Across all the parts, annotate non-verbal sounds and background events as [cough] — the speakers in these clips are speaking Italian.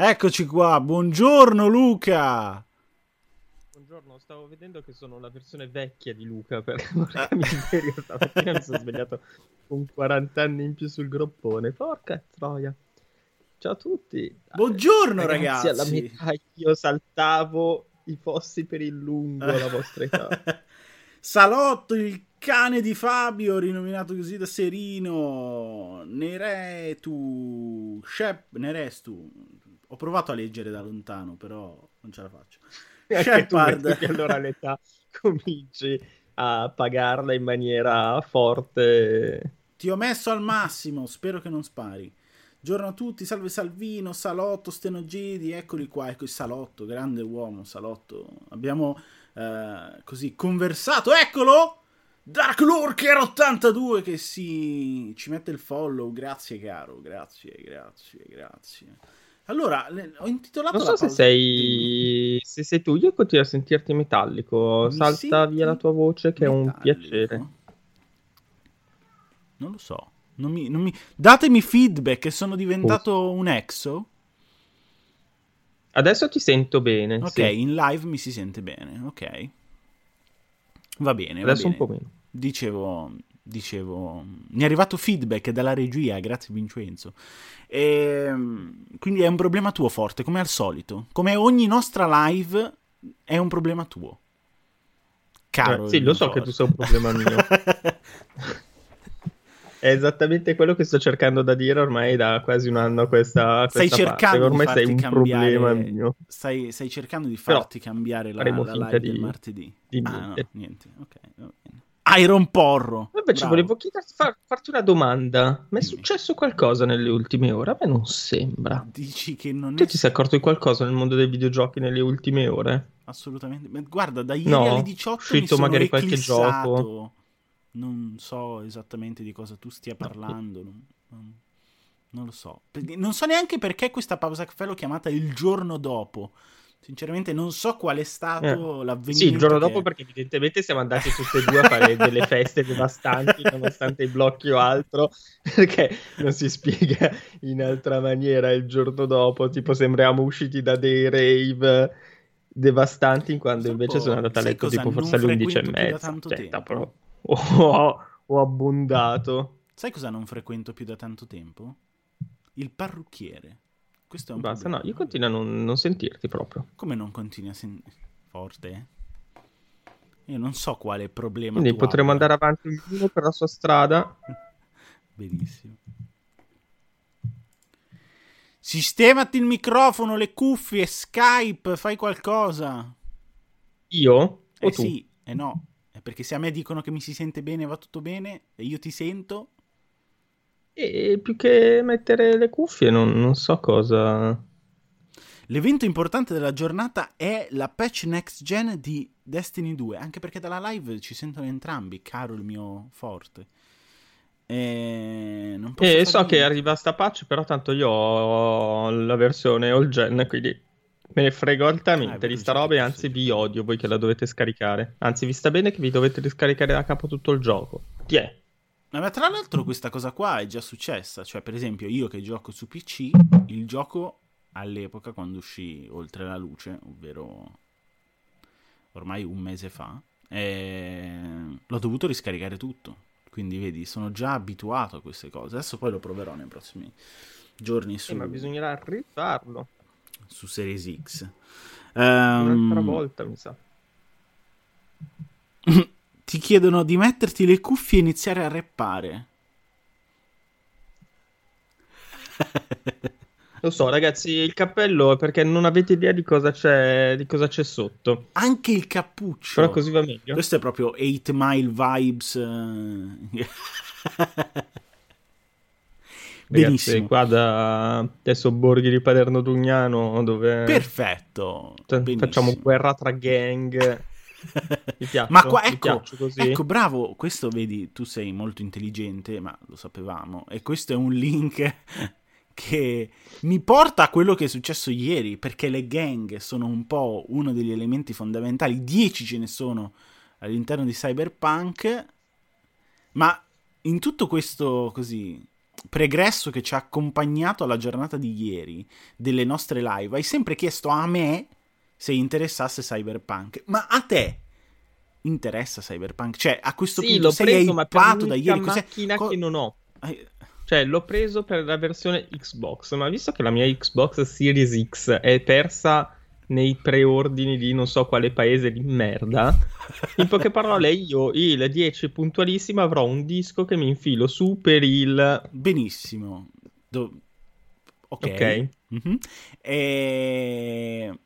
Eccoci qua, buongiorno Luca. Buongiorno, stavo vedendo che sono la versione vecchia di Luca perché [laughs] porca miseria, stamattina mi sono svegliato con 40 anni in più sul groppone. Porca troia. Ciao a tutti. Buongiorno ragazzi. ragazzi. Alla metà io saltavo i fossi per il lungo alla vostra età. [laughs] Salotto, il cane di Fabio, rinominato così da Serino. Neretu. Shep. Nerestu. Ho provato a leggere da lontano, però non ce la faccio. [laughs] Shepard. perché allora all'età cominci a pagarla in maniera forte. Ti ho messo al massimo, spero che non spari. Giorno a tutti, salve Salvino, Salotto, Stenogidi, eccoli qua, ecco il Salotto, grande uomo, Salotto. Abbiamo eh, così conversato, eccolo! Dark Lurker 82 che si ci mette il follow, grazie caro, grazie, grazie, grazie. Allora, ho intitolato Non so se sei, se sei tu, io continuo a sentirti metallico. Mi Salta via la tua voce, che è un metallico? piacere. Non lo so. Non mi, non mi- Datemi feedback che sono diventato un exo. Adesso ti sento bene. Ok, sì. in live mi si sente bene, ok. Va bene, va Adesso un bene. po' meno. Dicevo, dicevo, mi è arrivato feedback dalla regia, grazie Vincenzo. Ehm, quindi è un problema tuo forte, come al solito. Come ogni nostra live è un problema tuo. Caro. Eh, sì, lo so che forte. tu sei un problema mio. [laughs] È esattamente quello che sto cercando da dire ormai da quasi un anno a questa, a Stai questa cercando parte. Ormai di sei farti un cambiare... problema mio. Stai, stai cercando di Però farti cambiare la, la live di- del martedì. di ah, no, niente. Ok, va bene. Iron Porro. Invece Bravo. volevo chiederti, far- farti una domanda. Ma è successo qualcosa nelle ultime ore? A me non sembra. Dici che non Tu è ti sei accorto di qualcosa nel mondo dei videogiochi nelle ultime ore? assolutamente. Ma guarda, da ieri No, alle 18 mi uscito sono magari qualche eclissato. gioco. Non so esattamente di cosa tu stia parlando. Non, non- non lo so. Non so neanche perché questa pausa caffè l'ho chiamata il giorno dopo. Sinceramente, non so qual è stato l'avvenimento. Sì, il giorno che- dopo perché evidentemente siamo andati tutti e due a fare delle feste devastanti [laughs] nonostante i blocchi o altro, [laughs] perché non si spiega in altra maniera il giorno dopo, tipo sembriamo usciti da dei rave devastanti quando invece sono andato a letto tipo forse alle 11 e mezza, cioè, proprio- [laughs] ho, ho abbondato. Sai cosa non frequento più da tanto tempo? Il parrucchiere. Questo è un Basta, problema. no, io continuo a non, non sentirti proprio. Come non continui a sentire forte? Io non so quale problema Quindi abbia. andare avanti ognuno per la sua strada. [laughs] Benissimo. Sistemati il microfono, le cuffie, Skype, fai qualcosa. Io o Eh tu? sì, eh no. È perché se a me dicono che mi si sente bene, va tutto bene, e io ti sento, E più che mettere le cuffie, non, non so cosa. L'evento importante della giornata è la patch next gen di Destiny 2, anche perché dalla live ci sentono entrambi, caro il mio forte. E E so che arriva sta patch, però tanto io ho la versione all gen, quindi me ne frego Ah, altamente è di sta vero, roba e anzi sì. vi odio voi che la dovete scaricare. Anzi, vi sta bene che vi dovete riscaricare da capo tutto il gioco. Tiè. Ma tra l'altro questa cosa qua è già successa, cioè per esempio io che gioco su PC, il gioco all'epoca quando uscì Oltre la luce, ovvero ormai un mese fa, eh, l'ho dovuto riscaricare tutto. Quindi vedi, sono già abituato a queste cose. Adesso poi lo proverò nei prossimi giorni su, Eh, ma bisognerà rifarlo su Series X. un'altra Ehm, volta, mi sa. Ti chiedono di metterti le cuffie e iniziare a reppare. [laughs] Lo so, ragazzi, il cappello è perché non avete idea di cosa c'è, di cosa c'è sotto. Anche il cappuccio. Però così va meglio. Questo è proprio 8 Mile Vibes. eh. [laughs] Ragazzi, Benissimo. qua da adesso Borghi di Paderno Dugnano, dove Perfetto. t- facciamo guerra tra gang. [laughs] Piaccio, ma qua, ecco, ecco, bravo, questo vedi, tu sei molto intelligente, ma lo sapevamo, e questo è un link [laughs] che mi porta a quello che è successo ieri, perché le gang sono un po' uno degli elementi fondamentali, 10 ce ne sono all'interno di Cyberpunk, ma in tutto questo così pregresso che ci ha accompagnato alla giornata di ieri delle nostre live, hai sempre chiesto a me se interessasse Cyberpunk. Ma a te interessa Cyberpunk? Cioè, a questo sì, punto l'ho sei preso, hypato da ieri. Cos'è? macchina Co- che non ho. hai- Cioè, l'ho preso per la versione Xbox, ma visto che la mia Xbox Series X è persa nei preordini di non so quale paese di merda, in poche parole io il 10 puntualissimo avrò un disco che mi infilo su per il... Benissimo. Do- Ok. Ok. Mhm. E...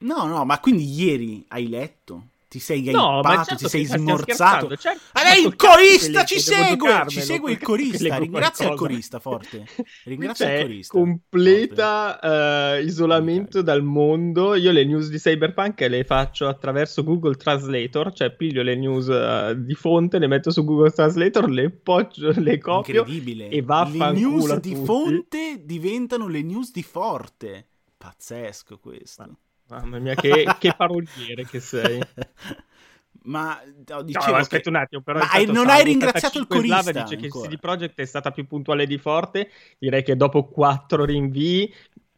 No, no, ma quindi ieri hai letto? Ti sei No, ma certo ti sei smorzato? certo. Lei, il Ma col corista cazzo ci segue, ci segue il corista. [laughs] Ringrazia il corista, forte. Ringrazia C'è il corista. completa eh, isolamento dal mondo. Io le news di Cyberpunk le faccio attraverso Google Translator, cioè piglio le news eh, di fonte, le metto su Google Translator, le, poggio, [laughs] le copio Incredibile. e le vaffanculo news a di fonte diventano le news di forte. Pazzesco questo. Mamma mia, che, che paroliere che sei. [laughs] Ma no, No, dicevo aspetta che- un attimo, però hai- non hai ringraziato il 85 Slava corista dice che ancora. CD Projekt è stata più puntuale di Forte. Direi che dopo quattro rinvii,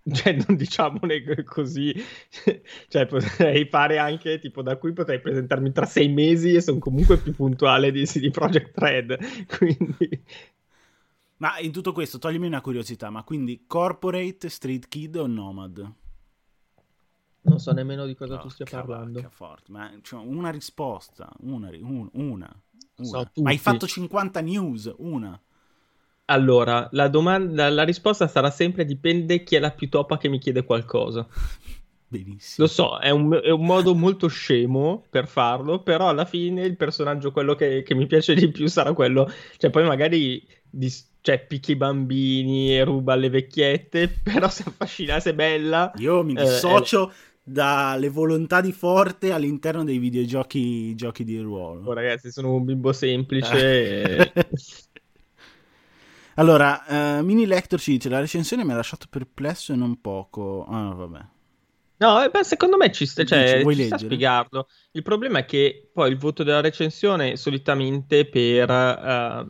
[laughs] cioè non diciamone così, [laughs] cioè potrei fare anche tipo da qui potrei presentarmi tra sei mesi e sono comunque più puntuale di CD Projekt Red. Quindi Ma in tutto questo, toglimi una curiosità, ma quindi corporate, street kid o nomad? Non so nemmeno di cosa tu Porca stia parlando. forte. Ma cioè, una risposta, una, un- una. So una. tutti. Ma hai fatto 50 news, una. Allora, la domanda, la risposta sarà sempre dipende chi è la più topa che mi chiede qualcosa. [laughs] Benissimo. Lo so, è un, è un modo molto scemo per farlo, però alla fine il personaggio, quello che, che mi piace di più, sarà quello. Cioè, poi magari dis- cioè, picchi i bambini e ruba le vecchiette, [laughs] però se affascina, se è bella. Io mi Eh, dissocio dalle volontà di forte all'interno dei videogiochi giochi di ruolo. Oh, ragazzi, sono un bimbo semplice. e- [laughs] Allora, eh, Mini Lector ci dice: La recensione mi ha lasciato perplesso e non poco. Ah, vabbè. No, eh, beh, secondo me ci sta, cioè, Dici, vuoi ci sta spiegarlo. Il problema è che poi il voto della recensione solitamente per... eh,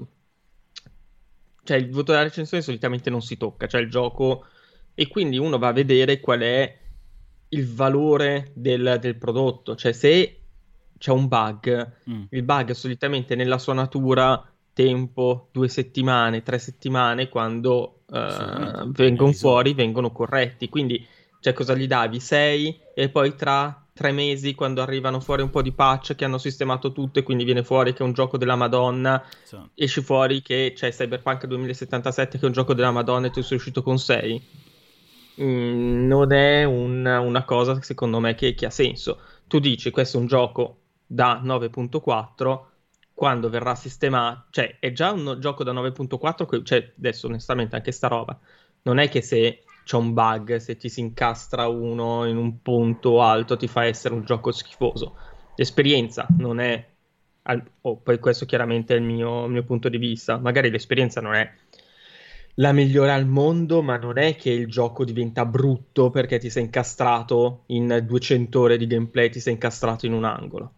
cioè il voto della recensione solitamente non si tocca, cioè il gioco... E quindi uno va a vedere qual è il valore del, del prodotto. Cioè se c'è un bug, Mm. il bug solitamente nella sua natura tempo, due settimane, tre settimane, quando Assolutamente. vengono Hai fuori, vengono corretti. Quindi, cioè, cosa gli davi? 6 e poi tra tre mesi, quando arrivano fuori un po' di patch che hanno sistemato tutto e quindi viene fuori che è un gioco della Madonna, So. esce fuori che c'è Cyberpunk 2077 che è un gioco della Madonna e tu sei uscito con 6. Mm, non è un- una cosa secondo me che, che ha senso. Tu dici questo è un gioco da 9.4 quando verrà sistemato, cioè è già un gioco da 9.4, que- cioè adesso onestamente anche sta roba, non è che se c'è un bug, se ti si incastra uno in un punto alto ti fa essere un gioco schifoso. L'esperienza non è, al- oh, poi questo chiaramente è il mio, il mio punto di vista, magari l'esperienza non è la migliore al mondo, ma non è che il gioco diventa brutto perché ti sei incastrato in 200 ore di gameplay, ti sei incastrato in un angolo.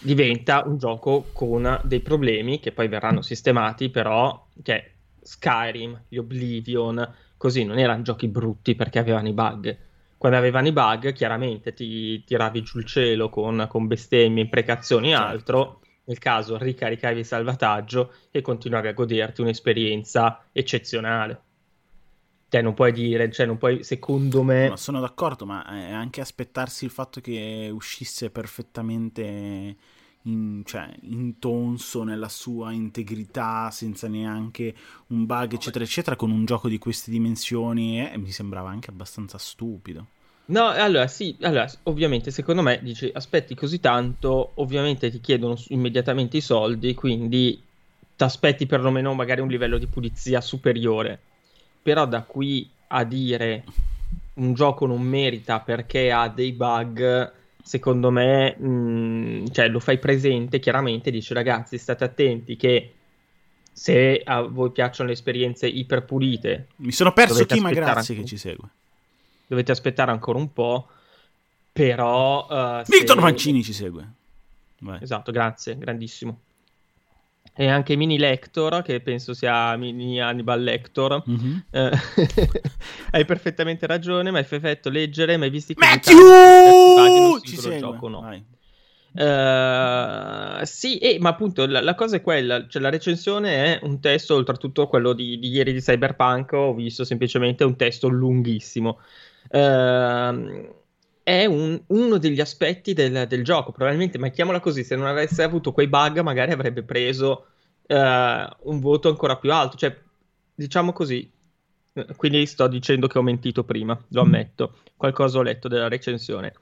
Diventa un gioco con dei problemi che poi verranno sistemati, però, cioè, Skyrim, gli Oblivion, così non erano giochi brutti perché avevano i bug. Quando avevano i bug, chiaramente ti tiravi giù il cielo con, con bestemmie, imprecazioni e Certo. altro. Nel caso ricaricavi il salvataggio e continuavi a goderti un'esperienza eccezionale. Cioè, non puoi dire, cioè, non puoi, secondo me, Ma sono d'accordo, ma è anche aspettarsi il fatto che uscisse perfettamente in, cioè, intonso nella sua integrità, senza neanche un bug, eccetera, eccetera, con un gioco di queste dimensioni, eh, mi sembrava anche abbastanza stupido. No, allora sì, allora, ovviamente secondo me dici aspetti così tanto, ovviamente ti chiedono immediatamente i soldi, quindi ti aspetti perlomeno magari un livello di pulizia superiore. Però da qui a dire un gioco non merita perché ha dei bug, secondo me, mh, cioè lo fai presente chiaramente, dici ragazzi state attenti che se a voi piacciono le esperienze iperpulite, Mi sono perso Dovete chi, ma aspettare grazie che ci segue. Dovete aspettare ancora un po', però... eh, Victor se- Mancini ci segue. Vai. Esatto, grazie, grandissimo. E anche Mini Lector, che penso sia Mini Hannibal Lector. Mm-hmm. Eh, [laughs] hai perfettamente ragione, ma è effetto leggere, ma hai visti che Matthew! Ci segue. gioco, no? Uh, sì, eh, ma appunto la, la, cosa è quella, cioè la recensione è un testo, oltretutto quello di, di ieri di Cyberpunk, ho visto semplicemente un testo lunghissimo. Uh, è un, uno degli aspetti del, del, gioco, probabilmente, mettiamola così, se non avesse avuto quei bug magari avrebbe preso uh, un voto ancora più alto, cioè diciamo così, quindi sto dicendo che ho mentito prima, lo ammetto, qualcosa ho letto della recensione.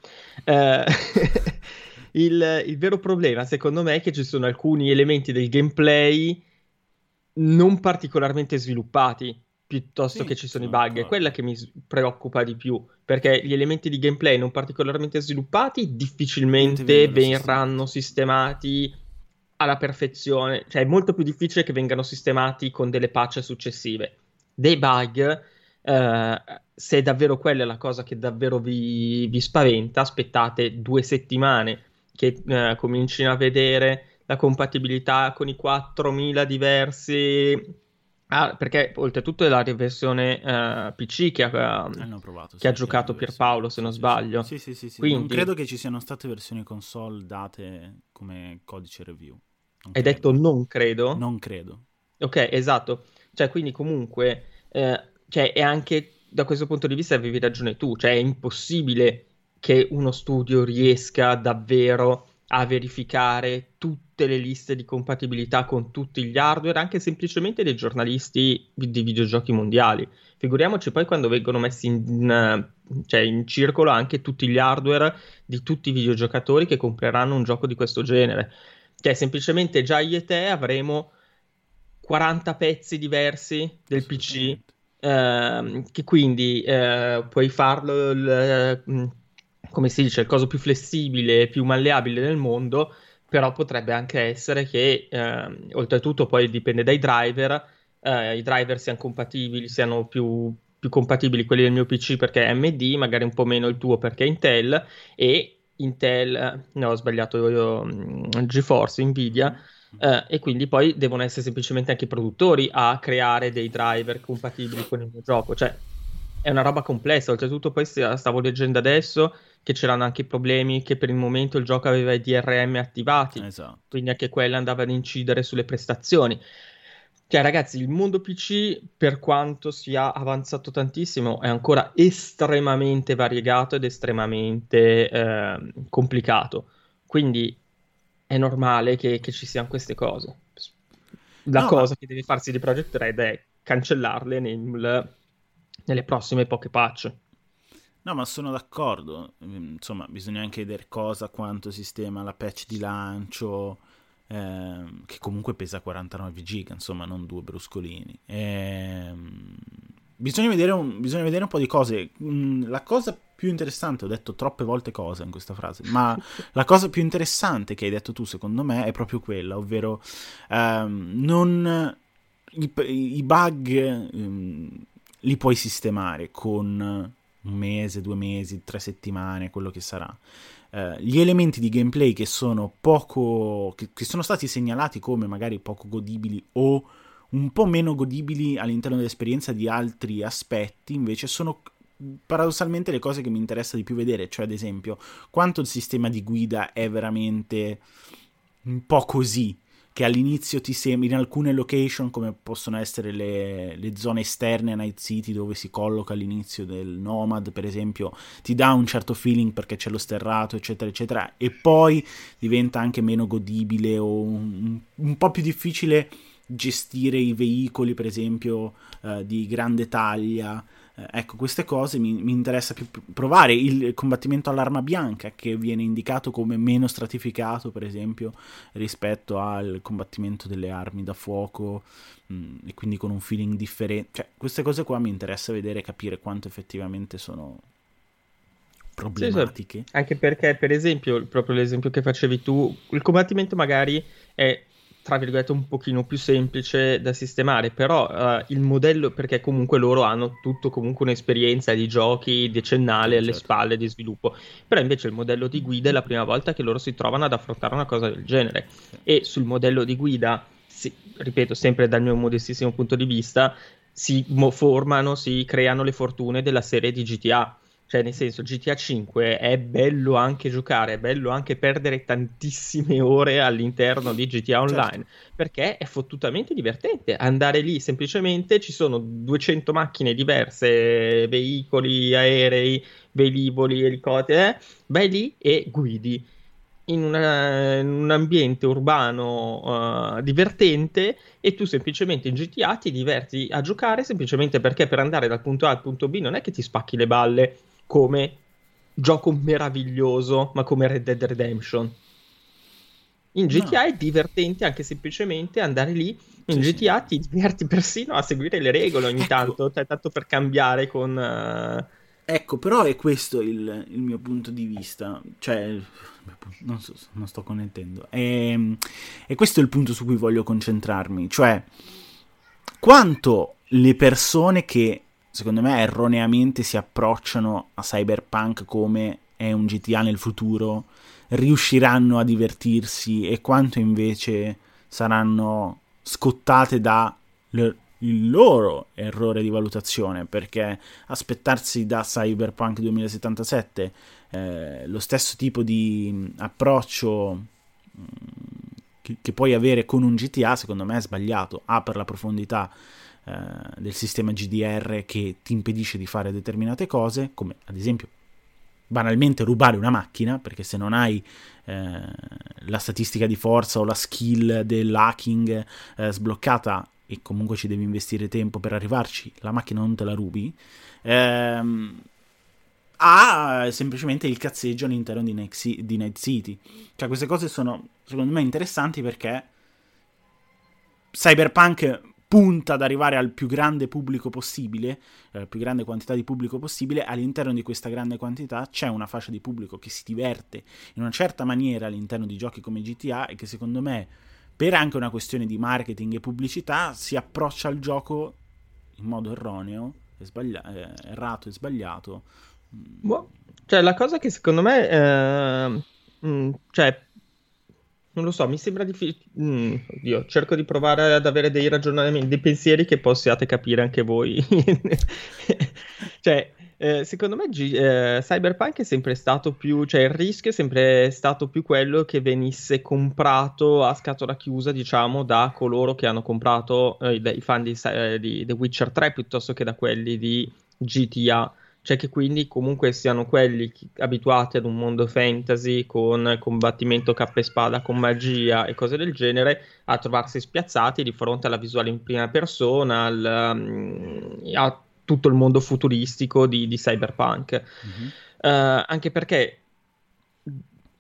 Uh, [laughs] il, il, vero problema, secondo me, è che ci sono alcuni elementi del gameplay non particolarmente sviluppati piuttosto sì, che ci sono i bug. È quella che mi preoccupa di più, perché gli elementi di gameplay non particolarmente sviluppati difficilmente verranno sistemati alla perfezione, cioè è molto più difficile che vengano sistemati con delle patch successive. Dei bug, eh, se è davvero quella la cosa che davvero vi, vi spaventa, aspettate due settimane che eh, comincino a vedere la compatibilità con i 4000 diversi. Ah, perché oltretutto è la versione uh, PC che, ha, provato, che sì, ha giocato Pierpaolo, se non sbaglio. Sì, sì, sì. sì. Quindi... Non credo che ci siano state versioni console date come codice review. Non Hai credo. detto non credo? Non credo. Ok, esatto. Cioè, quindi comunque, eh, cioè, è anche da questo punto di vista avevi ragione tu, cioè è impossibile che uno studio riesca davvero a verificare tutte le liste di compatibilità con tutti gli hardware, anche semplicemente dei giornalisti di videogiochi mondiali. Figuriamoci poi quando vengono messi in, cioè in circolo anche tutti gli hardware di tutti i videogiocatori che compreranno un gioco di questo genere. Cioè, semplicemente già io e te avremo 40 pezzi diversi del PC. Eh, che quindi eh, puoi farlo il, come si dice, il coso più flessibile, più malleabile del mondo, però potrebbe anche essere che, eh, oltretutto poi dipende dai driver, eh, i driver siano compatibili, siano più, più, compatibili quelli del mio PC perché è AMD, magari un po' meno il tuo perché è Intel, e Intel, no ho sbagliato io, mm, GeForce, Nvidia, eh, e quindi poi devono essere semplicemente anche i produttori a creare dei driver compatibili con il mio gioco, cioè è una roba complessa, oltretutto poi stavo leggendo adesso che c'erano anche problemi che per il momento il gioco aveva i DRM attivati, esatto. quindi anche quella andava ad incidere sulle prestazioni. Cioè, ragazzi, il mondo PC, per quanto sia avanzato tantissimo, è ancora estremamente variegato ed estremamente eh, complicato. Quindi è normale che, che, ci siano queste cose. La no, cosa ma... che deve farsi di Project Red è cancellarle nel, nelle prossime poche patch. No, ma sono d'accordo. Ehm, insomma, bisogna anche vedere cosa, quanto sistema la patch di lancio, ehm, che comunque pesa 49 giga, insomma, non due bruscolini. Ehm, bisogna, vedere un, bisogna vedere un po' di cose. Mm, la cosa più interessante, ho detto troppe volte cose in questa frase, ma [laughs] la cosa più interessante che hai detto tu, secondo me, è proprio quella, ovvero ehm, non... I, i bug um, li puoi sistemare con un mese, due mesi, tre settimane, quello che sarà. Uh, gli elementi di gameplay che sono poco che, che, sono stati segnalati come magari poco godibili o un po' meno godibili all'interno dell'esperienza di altri aspetti invece sono paradossalmente le cose che mi interessa di più vedere cioè ad esempio quanto il sistema di guida è veramente un po' così che all'inizio ti sembra in alcune location come possono essere le, le, zone esterne a Night City dove si colloca all'inizio del Nomad per esempio ti dà un certo feeling perché c'è lo sterrato eccetera eccetera e poi diventa anche meno godibile o un, un po' più difficile gestire i veicoli per esempio eh, di grande taglia eh, ecco, queste cose mi, mi, interessa più provare. Il combattimento all'arma bianca, che viene indicato come meno stratificato, per esempio, rispetto al combattimento delle armi da fuoco, mh, mm, e quindi con un feeling differente. Cioè, queste cose qua mi interessa vedere e capire quanto effettivamente sono problematiche. Sì, sì. Anche perché, per esempio, proprio l'esempio che facevi tu, il combattimento magari è tra virgolette un pochino più semplice da sistemare, però uh, il modello, perché comunque loro hanno tutto comunque un'esperienza di giochi decennale alle certo. spalle di sviluppo, però invece il modello di guida è la prima volta che loro si trovano ad affrontare una cosa del genere e sul modello di guida sì, ripeto, sempre dal mio modestissimo punto di vista, si formano, si creano le fortune della serie di GTA. Cioè, nel senso, GTA 5 è bello anche giocare, è bello anche perdere tantissime [laughs] ore all'interno di GTA certo. Online, certo. perché è fottutamente divertente. Andare lì semplicemente ci sono 200 macchine diverse, veicoli, aerei, velivoli, elicotteri, eh? vai lì e guidi in, una, in un ambiente urbano uh, divertente e tu semplicemente in GTA ti diverti a giocare semplicemente perché per andare dal punto A al punto B non è che ti spacchi le balle come gioco meraviglioso, ma come Red Dead Redemption. In GTA no. è divertente anche semplicemente andare lì. In sì, GTA sì. ti diverti persino a seguire le regole ogni ecco. tanto, cioè, tanto per cambiare con. Uh... Ecco, però è questo il, il, mio punto di vista. Cioè, non, so, non sto connettendo. E, e questo è il punto su cui voglio concentrarmi. Cioè, quanto le persone che secondo me erroneamente si approcciano a Cyberpunk come è un GTA nel futuro, riusciranno a divertirsi e quanto invece saranno scottate da il loro errore di valutazione perché aspettarsi da Cyberpunk 2077 eh, lo stesso tipo di approccio mh, che, che, puoi avere con un GTA secondo me è sbagliato. A per la profondità eh, del sistema GDR che ti impedisce di fare determinate cose, come ad esempio banalmente rubare una macchina, perché se non hai eh, la statistica di forza o la skill dell'hacking eh, sbloccata e comunque ci devi investire tempo per arrivarci, la macchina non te la rubi. Ehm, ha semplicemente il cazzeggio all'interno di Night, di Night City. Cioè, queste cose sono secondo me interessanti perché Cyberpunk punta ad arrivare al più grande pubblico possibile, alla eh, più grande quantità di pubblico possibile, all'interno di questa grande quantità c'è una fascia di pubblico che si diverte in una certa maniera all'interno di giochi come GTA e che secondo me, per anche una questione di marketing e pubblicità, si approccia al gioco in modo erroneo, sbaglia- eh, errato e sbagliato. Boh. Cioè, la cosa che secondo me... Eh, mm, cioè, non lo so, mi sembra difficile. Mm, oddio, cerco di provare ad avere dei ragionamenti, dei pensieri che possiate capire anche voi. [laughs] cioè, eh, secondo me G- eh, Cyberpunk è sempre stato più, cioè il rischio è sempre stato più quello che venisse comprato a scatola chiusa, diciamo, da coloro che hanno comprato eh, i fan di, eh, di The Witcher 3 piuttosto che da quelli di GTA cioè che quindi comunque siano quelli abituati ad un mondo fantasy con combattimento cappa e spada, con magia e cose del genere, a trovarsi spiazzati di fronte alla visuale in prima persona, al, um, a tutto il mondo futuristico di, di Cyberpunk. Mm-hmm. Uh, anche perché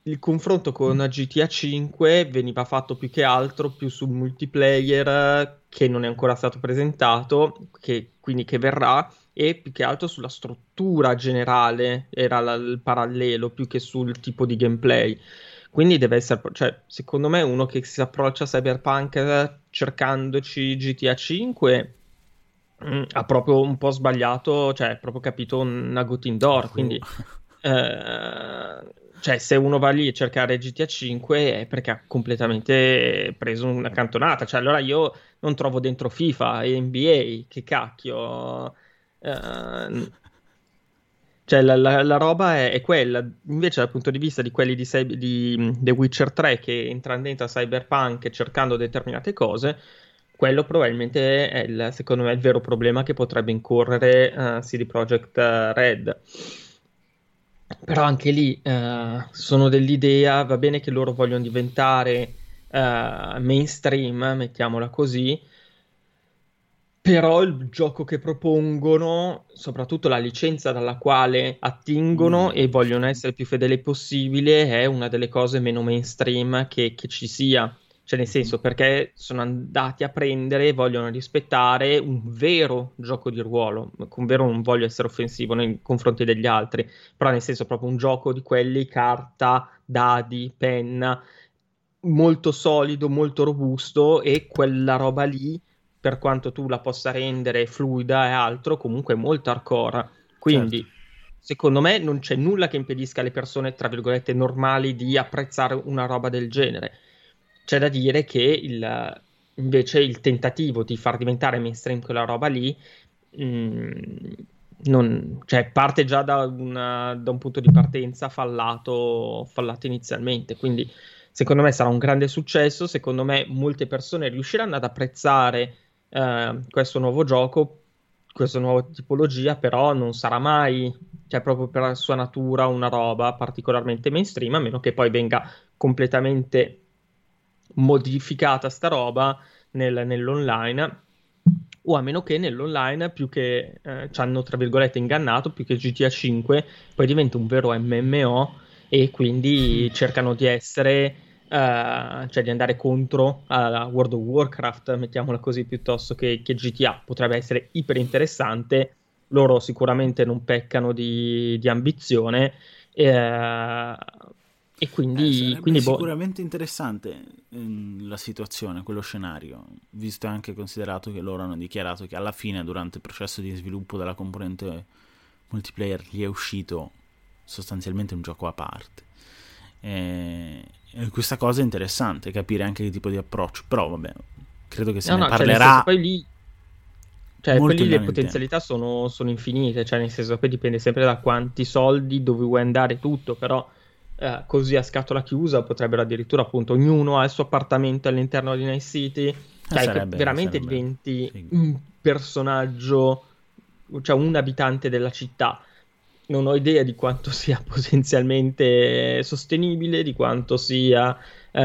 il confronto con GTA 5 veniva fatto più che altro più sul multiplayer che non è ancora stato presentato, che, quindi che verrà e più che altro sulla struttura generale era la, il parallelo più che sul tipo di gameplay. Quindi deve essere, cioè, secondo me, uno che si approccia a Cyberpunk cercandoci GTA 5 mh, ha proprio un po' sbagliato, cioè, proprio capito una gota indoor. Quindi, [laughs] eh, cioè, se uno va lì a cercare GTA 5 è perché ha completamente preso una cantonata. Cioè, allora io non trovo dentro FIFA e NBA, che cacchio Uh, cioè la, la, la roba è, è, quella, invece dal punto di vista di quelli di, di The Witcher 3 che entrano dentro a Cyberpunk cercando determinate cose, quello probabilmente è il, secondo me il vero problema che potrebbe incorrere uh, CD Projekt Red. Però anche lì uh, sono dell'idea, va bene che loro vogliono diventare uh, mainstream, mettiamola così, però il gioco che propongono, soprattutto la licenza dalla quale attingono mm. e vogliono essere più fedeli possibile, è una delle cose meno mainstream che, che ci sia. Cioè, nel senso, perché sono andati a prendere e vogliono rispettare un vero gioco di ruolo. Con vero non voglio essere offensivo nei confronti degli altri, però nel senso proprio un gioco di quelli carta, dadi, penna, molto solido, molto robusto e quella roba lì per quanto tu la possa rendere fluida e altro, comunque è molto hardcore. Quindi, certo. secondo me, non c'è nulla che impedisca alle persone, tra virgolette, normali di apprezzare una roba del genere. C'è da dire che il, invece il tentativo di far diventare mainstream quella roba lì mh, mm, non, cioè, parte già da, una, da, un punto di partenza fallato, fallato inizialmente. Quindi, secondo me, sarà un grande successo. Secondo me, molte persone riusciranno ad apprezzare eh, questo nuovo gioco, questa nuova tipologia, però non sarà mai, cioè, proprio per la sua natura, una roba particolarmente mainstream, a meno che poi venga completamente modificata sta roba nel, nell'online o a meno che nell'online più che eh, ci hanno tra virgolette ingannato più che GTA 5 poi diventa un vero MMO e quindi cercano di essere uh, cioè di andare contro a World of Warcraft mettiamola così piuttosto che, che GTA potrebbe essere iper interessante loro sicuramente non peccano di, di ambizione eh, e quindi, eh, quindi boh... sicuramente interessante ehm, la situazione, quello scenario, visto anche considerato che loro hanno dichiarato che alla fine, durante il processo di sviluppo della componente multiplayer, gli è uscito sostanzialmente un gioco a parte. E, e questa cosa è interessante, capire anche che tipo di approccio, però vabbè, credo che se no, ne no, parlerà... Cioè, senso, poi lì cioè, lì le potenzialità sono, sono, infinite, cioè nel senso poi dipende sempre da quanti soldi, dove vuoi andare tutto, però eh, così a scatola chiusa, potrebbero addirittura appunto ognuno ha il suo appartamento all'interno di Night City, eh, cioè sarebbe, che veramente sarebbe. diventi sì. un personaggio, cioè un abitante della città. Non ho idea di quanto [laughs] sia potenzialmente sostenibile, di quanto sia eh,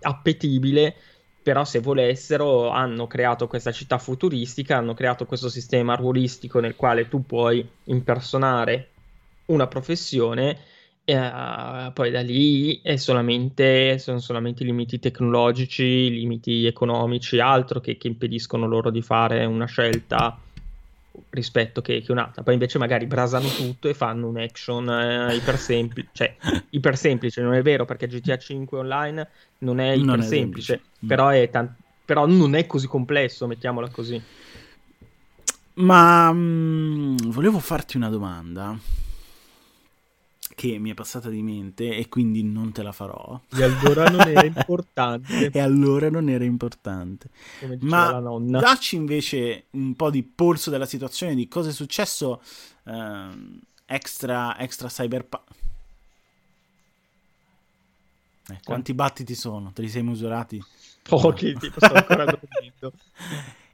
appetibile, però se volessero hanno creato questa città futuristica, hanno creato questo sistema ruolistico nel quale tu puoi impersonare una professione Uh, poi da lì solamente, sono solamente i limiti tecnologici, limiti economici, altro che, che, impediscono loro di fare una scelta rispetto che, che, un'altra. Poi invece magari brasano tutto e fanno un action eh, iper semplice, [laughs] cioè iper semplice, non è vero perché GTA 5 online non è iper non semplice, è però, è tan- però non è così complesso, mettiamola così. Ma mh, mm, volevo farti una domanda che mi è passata di mente e quindi non te la farò. E allora non era [laughs] importante. e allora non era importante. Ma dacci invece un po' di polso della situazione, di cosa è successo uh, extra, extra cyberpunk. Eh, quanti battiti sono? Te li sei misurati? Pochi, no. tipo sto ancora [laughs] dormendo.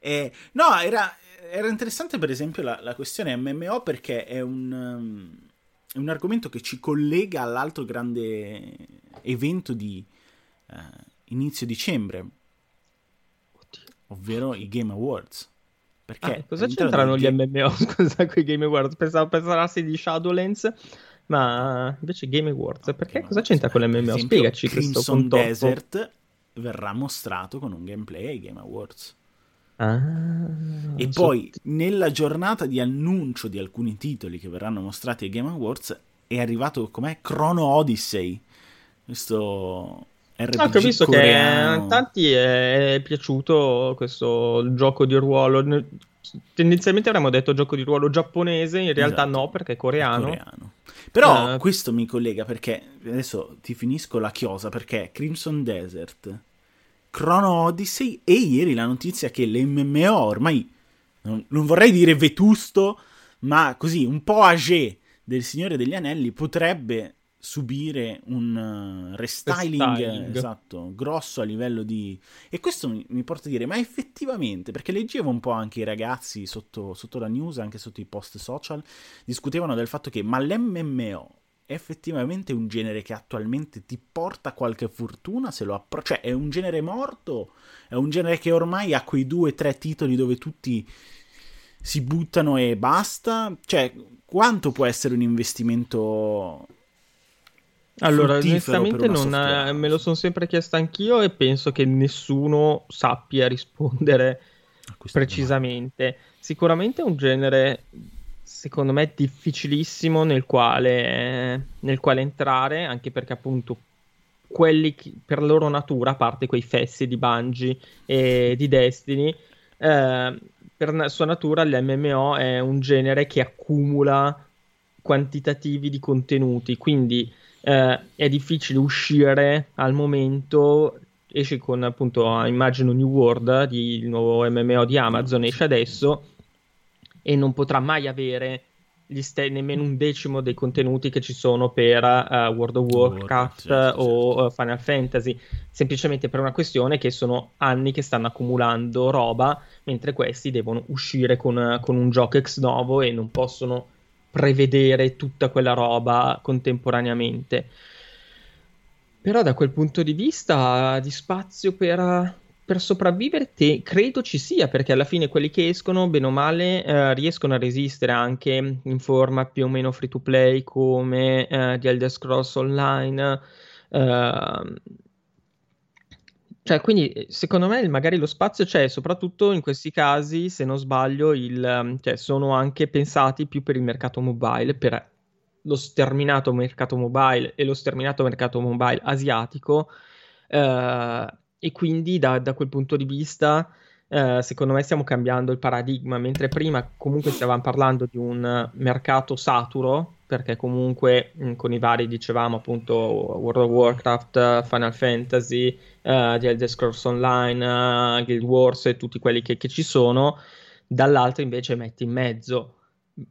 eh, no, era, era, interessante per esempio la, la, questione MMO perché è un... Um, è un argomento che ci collega all'altro grande evento di uh, inizio dicembre, ovvero i Game Awards. Perché ah, cosa c'entrano gli MMO? [laughs] Scusa, con i Game Awards. Pensavo parlassi di Shadowlands, ma invece Game Awards. No, perché Game cosa c'entra con l'MMO? Spiegaci Crimson questo Crimson Desert verrà mostrato con un gameplay ai Game Awards. Ah, e poi so... nella giornata di annuncio di alcuni titoli che verranno mostrati ai Game Awards è arrivato com'è Chrono Odyssey. Questo RPG no, ho visto coreano. che a tanti è piaciuto questo gioco di ruolo. Tendenzialmente avremmo detto gioco di ruolo giapponese, in realtà esatto. no, perché è coreano. Coreano. Però uh, questo mi collega perché adesso ti finisco la chiosa perché Crimson Desert Chrono Odyssey e ieri la notizia che l'MMO ormai, non, non vorrei dire vetusto, ma così un po' age del Signore degli Anelli potrebbe subire un uh, restyling, restyling, esatto, grosso a livello di... E questo mi, porta a dire, ma effettivamente, perché leggevo un po' anche i ragazzi sotto, sotto la news, anche sotto i post social, discutevano del fatto che, ma l'MMO effettivamente un genere che attualmente ti porta qualche fortuna se lo appro- cioè è un genere morto, è un genere che ormai ha quei due o tre titoli dove tutti si buttano e basta, cioè quanto può essere un investimento allora, onestamente non è, me lo sono sempre chiesto anch'io e penso che nessuno sappia rispondere precisamente. Domanda. Sicuramente è un genere secondo me difficilissimo nel quale, nel quale entrare, anche perché appunto quelli che, per loro natura, a parte quei fessi di Bungie e di Destiny, eh, per sua natura l'MMO è un genere che accumula quantitativi di contenuti, quindi eh, è difficile uscire al momento esci con appunto, immagino New World, di, il nuovo MMO di Amazon, esce adesso e non potrà mai avere st- nemmeno un decimo dei contenuti che ci sono per uh, World of Warcraft, certo, o certo. Final Fantasy, semplicemente per una questione che sono anni che stanno accumulando roba, mentre questi devono uscire con, con un gioco ex novo e non possono prevedere tutta quella roba contemporaneamente. Però da quel punto di vista di spazio per, per sopravvivere te, credo ci sia, perché alla fine quelli che escono, bene o male, eh, riescono a resistere anche in forma più o meno free to play come eh, The Elder Scrolls Online. Eh, cioè, quindi secondo me magari lo spazio c'è, soprattutto in questi casi, se non sbaglio, il, cioè, sono anche pensati più per il mercato mobile, per lo sterminato mercato mobile e lo sterminato mercato mobile asiatico. Uh, e quindi da, da quel punto di vista eh, secondo me stiamo cambiando il paradigma, mentre prima comunque stavamo parlando di un mercato saturo, perché comunque mh, mm, con i vari dicevamo appunto World of Warcraft, Final Fantasy, uh, The Elder Scrolls Online, uh, Guild Wars e tutti quelli che, che ci sono, dall'altro invece metti in mezzo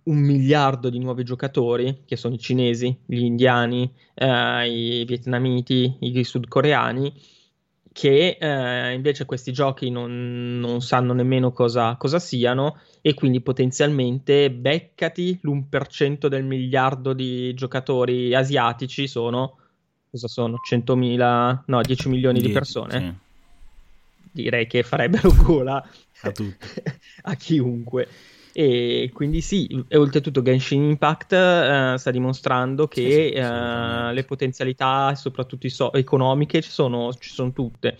un miliardo di nuovi giocatori, che sono i cinesi, gli indiani, uh, i vietnamiti, i sudcoreani, che eh, invece questi giochi non, non sanno nemmeno cosa, cosa, siano e quindi potenzialmente beccati l'1% del miliardo di giocatori asiatici sono, cosa sono, 100.000, no 10 milioni 10, di persone? Sì. Direi che farebbero gola a, [laughs] a chiunque. E quindi sì, e oltretutto Genshin Impact uh, sta dimostrando che sì, sì, uh, le potenzialità, soprattutto so- economiche, ci sono, ci sono, tutte.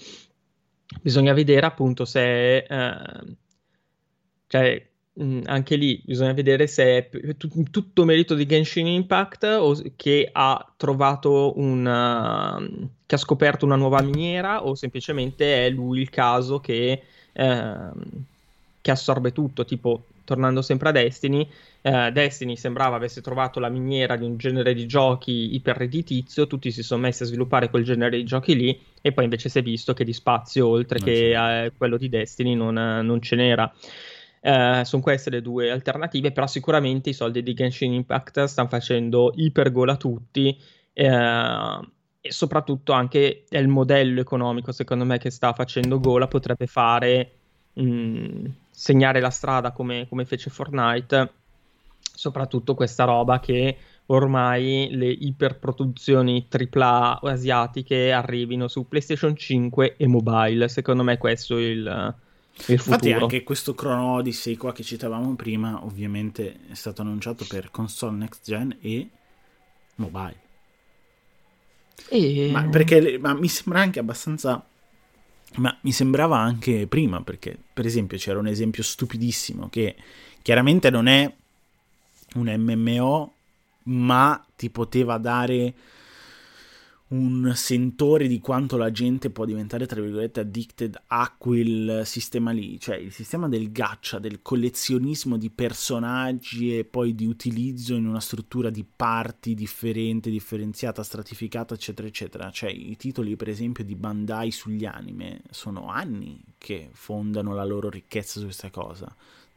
Bisogna vedere appunto se... Uh, cioè, anche lì bisogna vedere se è t- tutto merito di Genshin Impact o che ha trovato una... che ha scoperto una nuova miniera o semplicemente è lui il caso che... che assorbe tutto, tipo tornando sempre a Destiny, eh, Destiny sembrava avesse trovato la miniera di un genere di giochi iperredditizio, tutti si sono messi a sviluppare quel genere di giochi lì e poi invece si è visto che di spazio oltre non che eh, quello di Destiny non, non ce n'era. Eh, sono queste le due alternative, però sicuramente i soldi di Genshin Impact stanno facendo ipergola a tutti eh, e soprattutto anche è il modello economico secondo me che sta facendo gola potrebbe fare mh, mm, segnare la strada come, come fece Fortnite, soprattutto questa roba che ormai le iperproduzioni AAA asiatiche arrivino su PlayStation 5 e mobile. Secondo me questo è il, il Infatti futuro. anche questo Chrono Odyssey qua che citavamo prima ovviamente è stato annunciato per console next gen e mobile. E... Ma perché ma mi sembra anche abbastanza ma mi sembrava anche prima, perché per esempio c'era un esempio stupidissimo che chiaramente non è un MMO, ma ti poteva dare un sentore di quanto la gente può diventare, tra virgolette, addicted a quel sistema lì, cioè il sistema del gacha, del collezionismo di personaggi e poi di utilizzo in una struttura di parti differente, differenziata, stratificata, eccetera, eccetera. Cioè i titoli, per esempio, di Bandai sugli anime sono anni che fondano la loro ricchezza su questa cosa.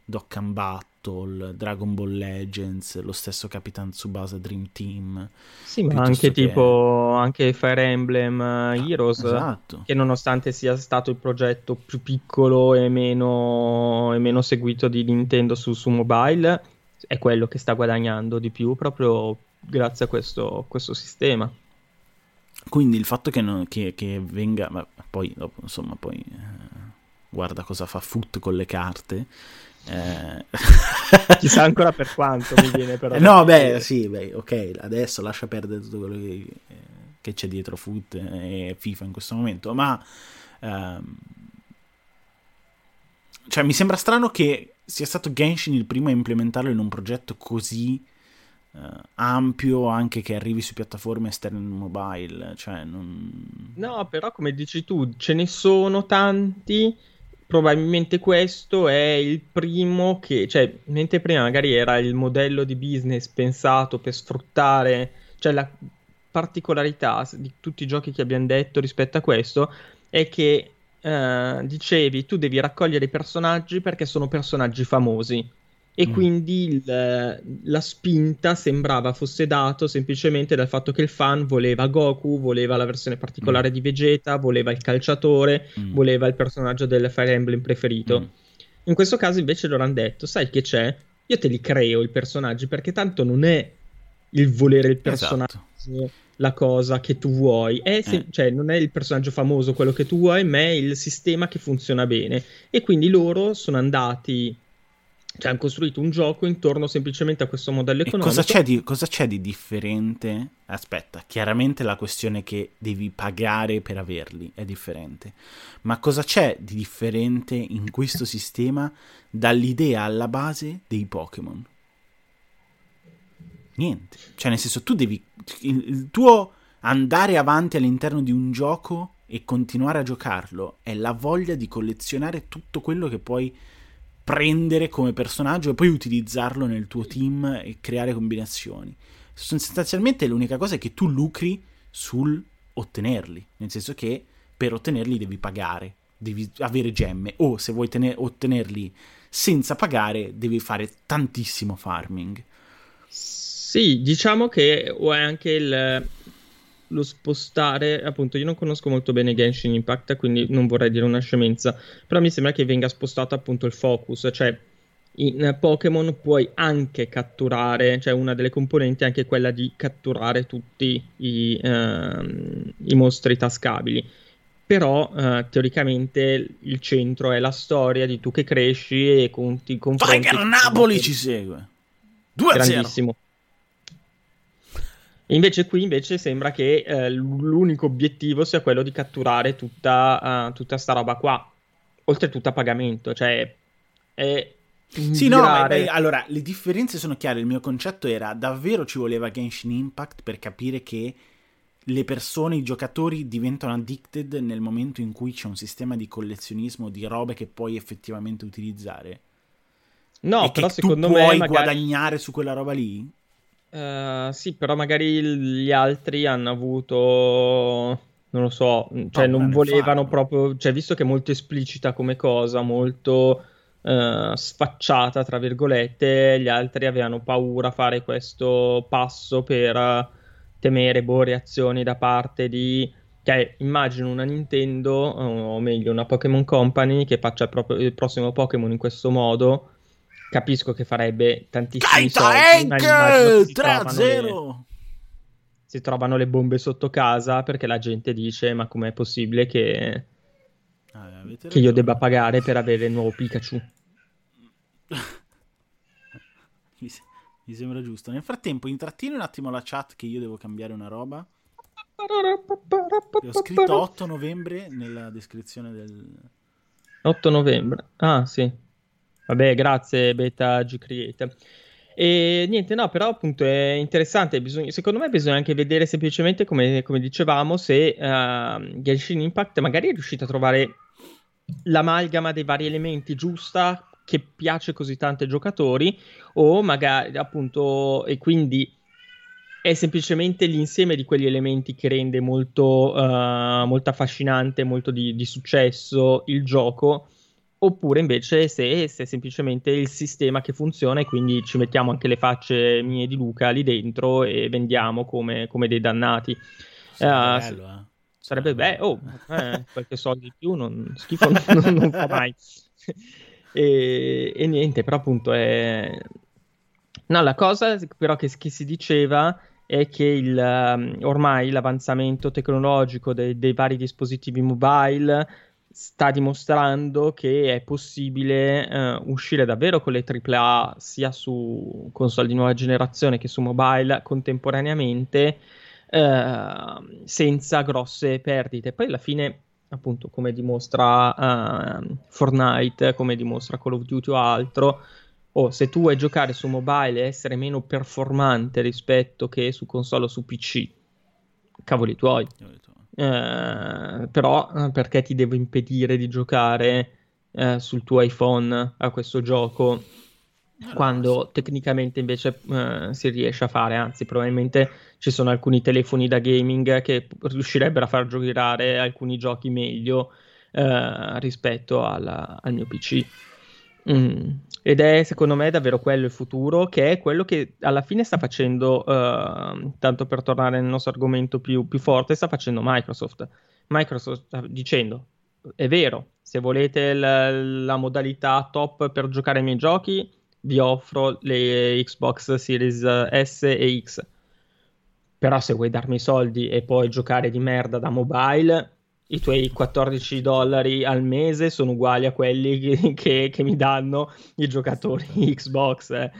Dokkan Battle, Dragon Ball Legends, lo stesso Capitan Tsubasa Dream Team. Sì, ma anche che... tipo anche Fire Emblem uh, Heroes, esatto. che nonostante sia stato il progetto più piccolo e meno, e meno seguito di Nintendo su, su, mobile, è quello che sta guadagnando di più proprio grazie a questo, questo sistema. Quindi il fatto che, non, che, che venga, ma poi dopo insomma poi eh, guarda cosa fa Foot con le carte eh... Chissà ancora per quanto mi viene però. no, beh, sì, beh, ok, adesso lascia perdere tutto quello che, che c'è dietro Foot e FIFA in questo momento, ma... Ehm... Cioè, mi sembra strano che sia stato Genshin il primo a implementarlo in un progetto così uh, ampio, anche che arrivi su piattaforme esterne mobile. Cioè, non... No, però come dici tu, ce ne sono tanti probabilmente questo è il primo che, cioè, mentre prima magari era il modello di business pensato per sfruttare, cioè la particolarità di tutti i giochi che abbiamo detto rispetto a questo è che uh, dicevi tu devi raccogliere i personaggi perché sono personaggi famosi e mm. quindi il, la spinta sembrava fosse dato semplicemente dal fatto che il fan voleva Goku, voleva la versione particolare mm. di Vegeta, voleva il calciatore, mm. voleva il personaggio del Fire Emblem preferito. Mm. In questo caso invece loro hanno detto, sai che c'è? Io te li creo i personaggi perché tanto non è il volere il personaggio esatto. la cosa che tu vuoi, è se- eh. cioè non è il personaggio famoso quello che tu vuoi, ma è il sistema che funziona bene. E quindi loro sono andati cioè, hanno costruito un gioco intorno semplicemente a questo modello economico. Cosa c'è, di, cosa c'è, di, differente? Aspetta, chiaramente la questione che devi pagare per averli è differente. Ma cosa c'è di differente in questo [laughs] sistema dall'idea alla base dei Pokémon? Niente. Cioè, nel senso, tu devi. Il tuo andare avanti all'interno di un gioco e continuare a giocarlo è la voglia di collezionare tutto quello che puoi prendere come personaggio e poi utilizzarlo nel tuo team e creare combinazioni. Sostanzialmente l'unica cosa è che tu lucri sul ottenerli, nel senso che per ottenerli devi pagare, devi avere gemme o se vuoi tener- ottenerli senza pagare devi fare tantissimo farming. Sì, diciamo che è anche il, lo spostare, appunto, io non conosco molto bene Genshin Impact, quindi non vorrei dire una scemenza, però mi sembra che venga spostato appunto il focus, cioè in Pokémon puoi anche catturare, cioè una delle componenti è anche quella di catturare tutti i, uh, i mostri tascabili. Però uh, teoricamente il centro è la storia di tu che cresci e conti confronti. Tiger Napoli ci segue. 2 Grandissimo. Invece qui invece sembra che eh, l'unico obiettivo sia quello di catturare tutta, uh, tutta sta roba qua. Oltretutto a pagamento, cioè è sì, no, ma, beh, allora le differenze sono chiare. Il mio concetto era davvero ci voleva Genshin Impact per capire che le persone, i giocatori diventano addicted nel momento in cui c'è un sistema di collezionismo di robe che puoi effettivamente utilizzare. No, e però secondo me puoi magari... guadagnare su quella roba lì. Uh, sì, però magari gli altri hanno avuto, non lo so, cioè no, non volevano farlo. proprio, cioè visto che è molto esplicita come cosa, molto uh, sfacciata, tra virgolette, gli altri avevano paura a fare questo passo per temere boh, reazioni da parte di... Cioè, immagino una Nintendo, o meglio una Pokémon Company, che faccia proprio il prossimo Pokémon in questo modo capisco che farebbe tantissimi Kaita soldi, 3-0! Si trovano le bombe sotto casa perché la gente dice ma com'è possibile che, ah, che io debba pagare per avere il nuovo Pikachu? [laughs] mi, mi sembra giusto. Nel frattempo intrattino un attimo la chat che io devo cambiare una roba. Ho scritto 8 novembre nella descrizione del... 8 novembre. Ah, sì. Vabbè, grazie Beta G Creator. E niente, no, però appunto è interessante. Bisogna, secondo me bisogna anche vedere semplicemente, come, come dicevamo, se uh, Genshin Impact magari è riuscito a trovare l'amalgama dei vari elementi giusta che piace così tanto ai giocatori, o magari appunto, e quindi è semplicemente l'insieme di quegli elementi che rende molto, uh, molto affascinante, molto di, di successo il gioco oppure invece se, se, è semplicemente il sistema che funziona e quindi ci mettiamo anche le facce mie di Luca lì dentro e vendiamo come, come dei dannati. Sarebbe uh, bello, eh. Sarebbe bello, oh, eh, [laughs] qualche soldo in più, non, schifo non, non fa mai. [laughs] e, e, niente, però appunto è... No, la cosa però che, che si diceva è che il, um, ormai l'avanzamento tecnologico dei, dei vari dispositivi mobile sta dimostrando che è possibile uh, uscire davvero con le AAA sia su console di nuova generazione che su mobile contemporaneamente uh, senza grosse perdite. Poi alla fine, appunto, come dimostra uh, Fortnite, come dimostra Call of Duty o altro, o se tu vuoi giocare su mobile e essere meno performante rispetto che su console o su PC, cavoli tuoi. Eh, però eh, perché ti devo impedire di giocare eh, sul tuo iPhone a questo gioco quando tecnicamente invece uh, si riesce a fare, anzi probabilmente ci sono alcuni telefoni da gaming che riuscirebbero a far giocare alcuni giochi meglio rispetto alla, al mio PC. Mm. Ed è secondo me davvero quello il futuro, che è quello che alla fine sta facendo, uh, tanto per tornare nel nostro argomento più, più forte, sta facendo Microsoft. Microsoft sta dicendo, è vero, se volete la, la modalità top per giocare ai miei giochi, vi offro le Xbox Series S e X. Però se vuoi darmi i soldi e poi giocare di merda da mobile, i tuoi 14 dollari al mese sono uguali a quelli che, che, che mi danno i giocatori Xbox. Eh.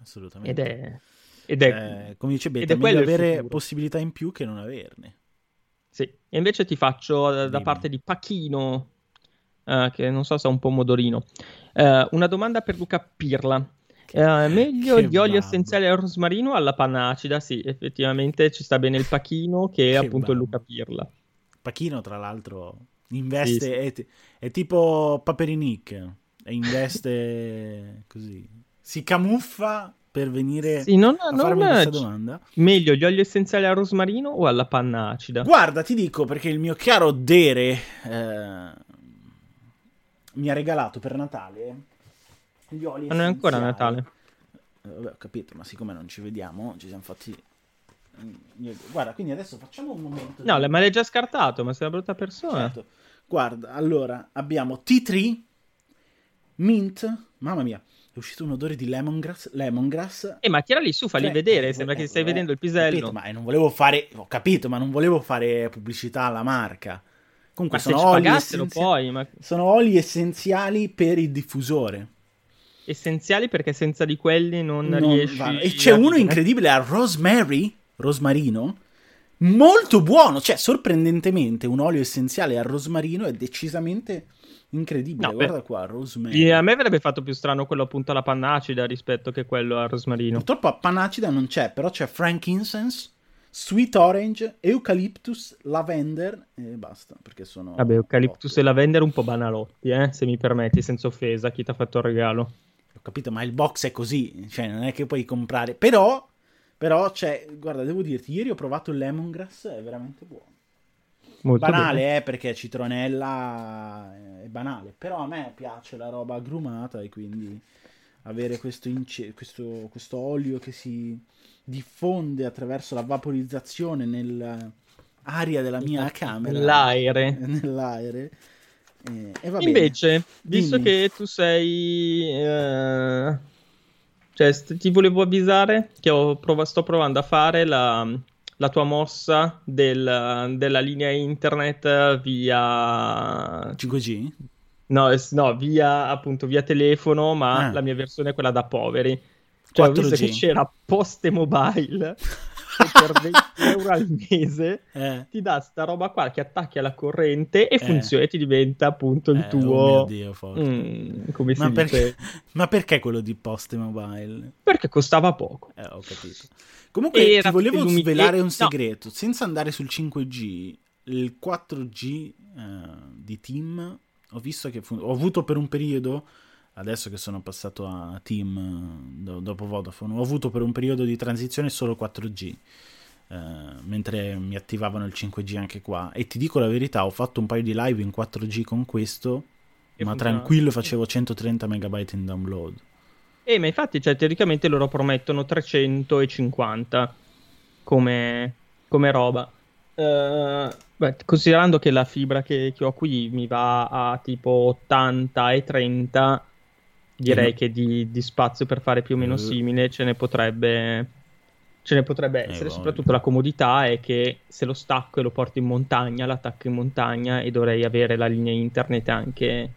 Assolutamente. Ed è, ed è, cioè, come dice Beta, è meglio avere possibilità in più che non averne. Sì, e invece ti faccio da, da parte di Pachino, uh, che non so se è un pomodorino, uh, una domanda per Luca Pirla. Uh, meglio che gli oli babbo. essenziali al rosmarino o alla panna acida? Sì, effettivamente ci sta bene il pachino che, che appunto il Luca Pirla. Pachino, tra l'altro, investe, sì, sì. È, è, tipo Paperinic, e investe [laughs] così. Si camuffa per venire sì, non, a non farmi questa domanda. Meglio gli oli essenziali al rosmarino o alla panna acida? Guarda, ti dico perché il mio caro Dere eh, mi ha regalato per Natale gli oli Non è ancora Natale. Eh, vabbè, ho capito, ma siccome non ci vediamo, ci siamo fatti Guarda, quindi adesso facciamo un momento. No, di... ma l'hai già scartato, ma sei una brutta persona. Certo. Guarda, allora abbiamo T3 Mint. Mamma mia, è uscito un odore di lemongrass. lemongrass. Eh, ma tirali su, falli tre, vedere. Eh, sembra eh, che stai eh, vedendo il pisello. Capito, ma non volevo fare. Ho capito, ma non volevo fare pubblicità alla marca. Comunque sono oli, essenziali, poi, ma... sono oli essenziali per il diffusore essenziali perché senza di quelli non, non riesci va. e c'è uno incredibile a rosemary rosmarino molto buono, cioè sorprendentemente un olio essenziale al rosmarino è decisamente incredibile. No, Guarda beh, qua, rosemary. A me avrebbe fatto più strano quello appunto alla panacida rispetto che quello al rosmarino. Purtroppo a panacida non c'è, però c'è frankincense, sweet orange, eucalyptus, lavender e basta, perché sono Vabbè, eucalyptus e lavender un po' banalotti, eh, se mi permetti, senza offesa, chi ti ha fatto il regalo. Ho capito, ma il box è così, cioè non è che puoi comprare, però però c'è, guarda, devo dirti, ieri ho provato il lemongrass, è veramente buono. Molto banale, bene. eh, perché citronella è banale, però a me piace la roba agrumata e quindi avere questo, ince- questo, questo olio che si diffonde attraverso la vaporizzazione nell'aria della mia camera. Nell'aere. [laughs] Nell'aere. Eh, Invece, visto Dimmi. che tu sei... Eh cioè, ti volevo avvisare che prov- sto provando a fare la, la tua mossa del, della linea internet via 5G? No, no, via appunto via telefono, ma ah. la mia versione è quella da poveri. Cioè, 4G. ho visto che c'era Poste Mobile [laughs] per 20 euro al mese eh. ti dà sta roba qua che attacchi alla corrente e eh. funziona e ti diventa appunto il eh, tuo oh Dio, mm, come ma, perché... [laughs] ma perché quello di Poste Mobile? Perché costava poco eh, ho capito comunque Era ti volevo lumi... svelare un segreto no. senza andare sul 5G il 4G eh, di Team ho visto che fun- ho avuto per un periodo adesso che sono passato a Team do- dopo Vodafone, ho avuto per un periodo di transizione solo 4G. Uh, eh, mentre mi attivavano il 5G anche qua. E ti dico la verità ho fatto un paio di live in 4G con questo e ma tranquillo facevo 130 megabyte in download. Eh ma infatti cioè, teoricamente loro promettono 350 come, come roba. Uh, beh, considerando che la fibra che, che, ho qui mi va a tipo 80 e 30 direi che di, di, spazio per fare più o meno eh. simile ce ne potrebbe, ce ne potrebbe eh, essere. Soprattutto la comodità è che se lo stacco e lo porto in montagna, l'attacco in montagna e dovrei avere la linea internet anche,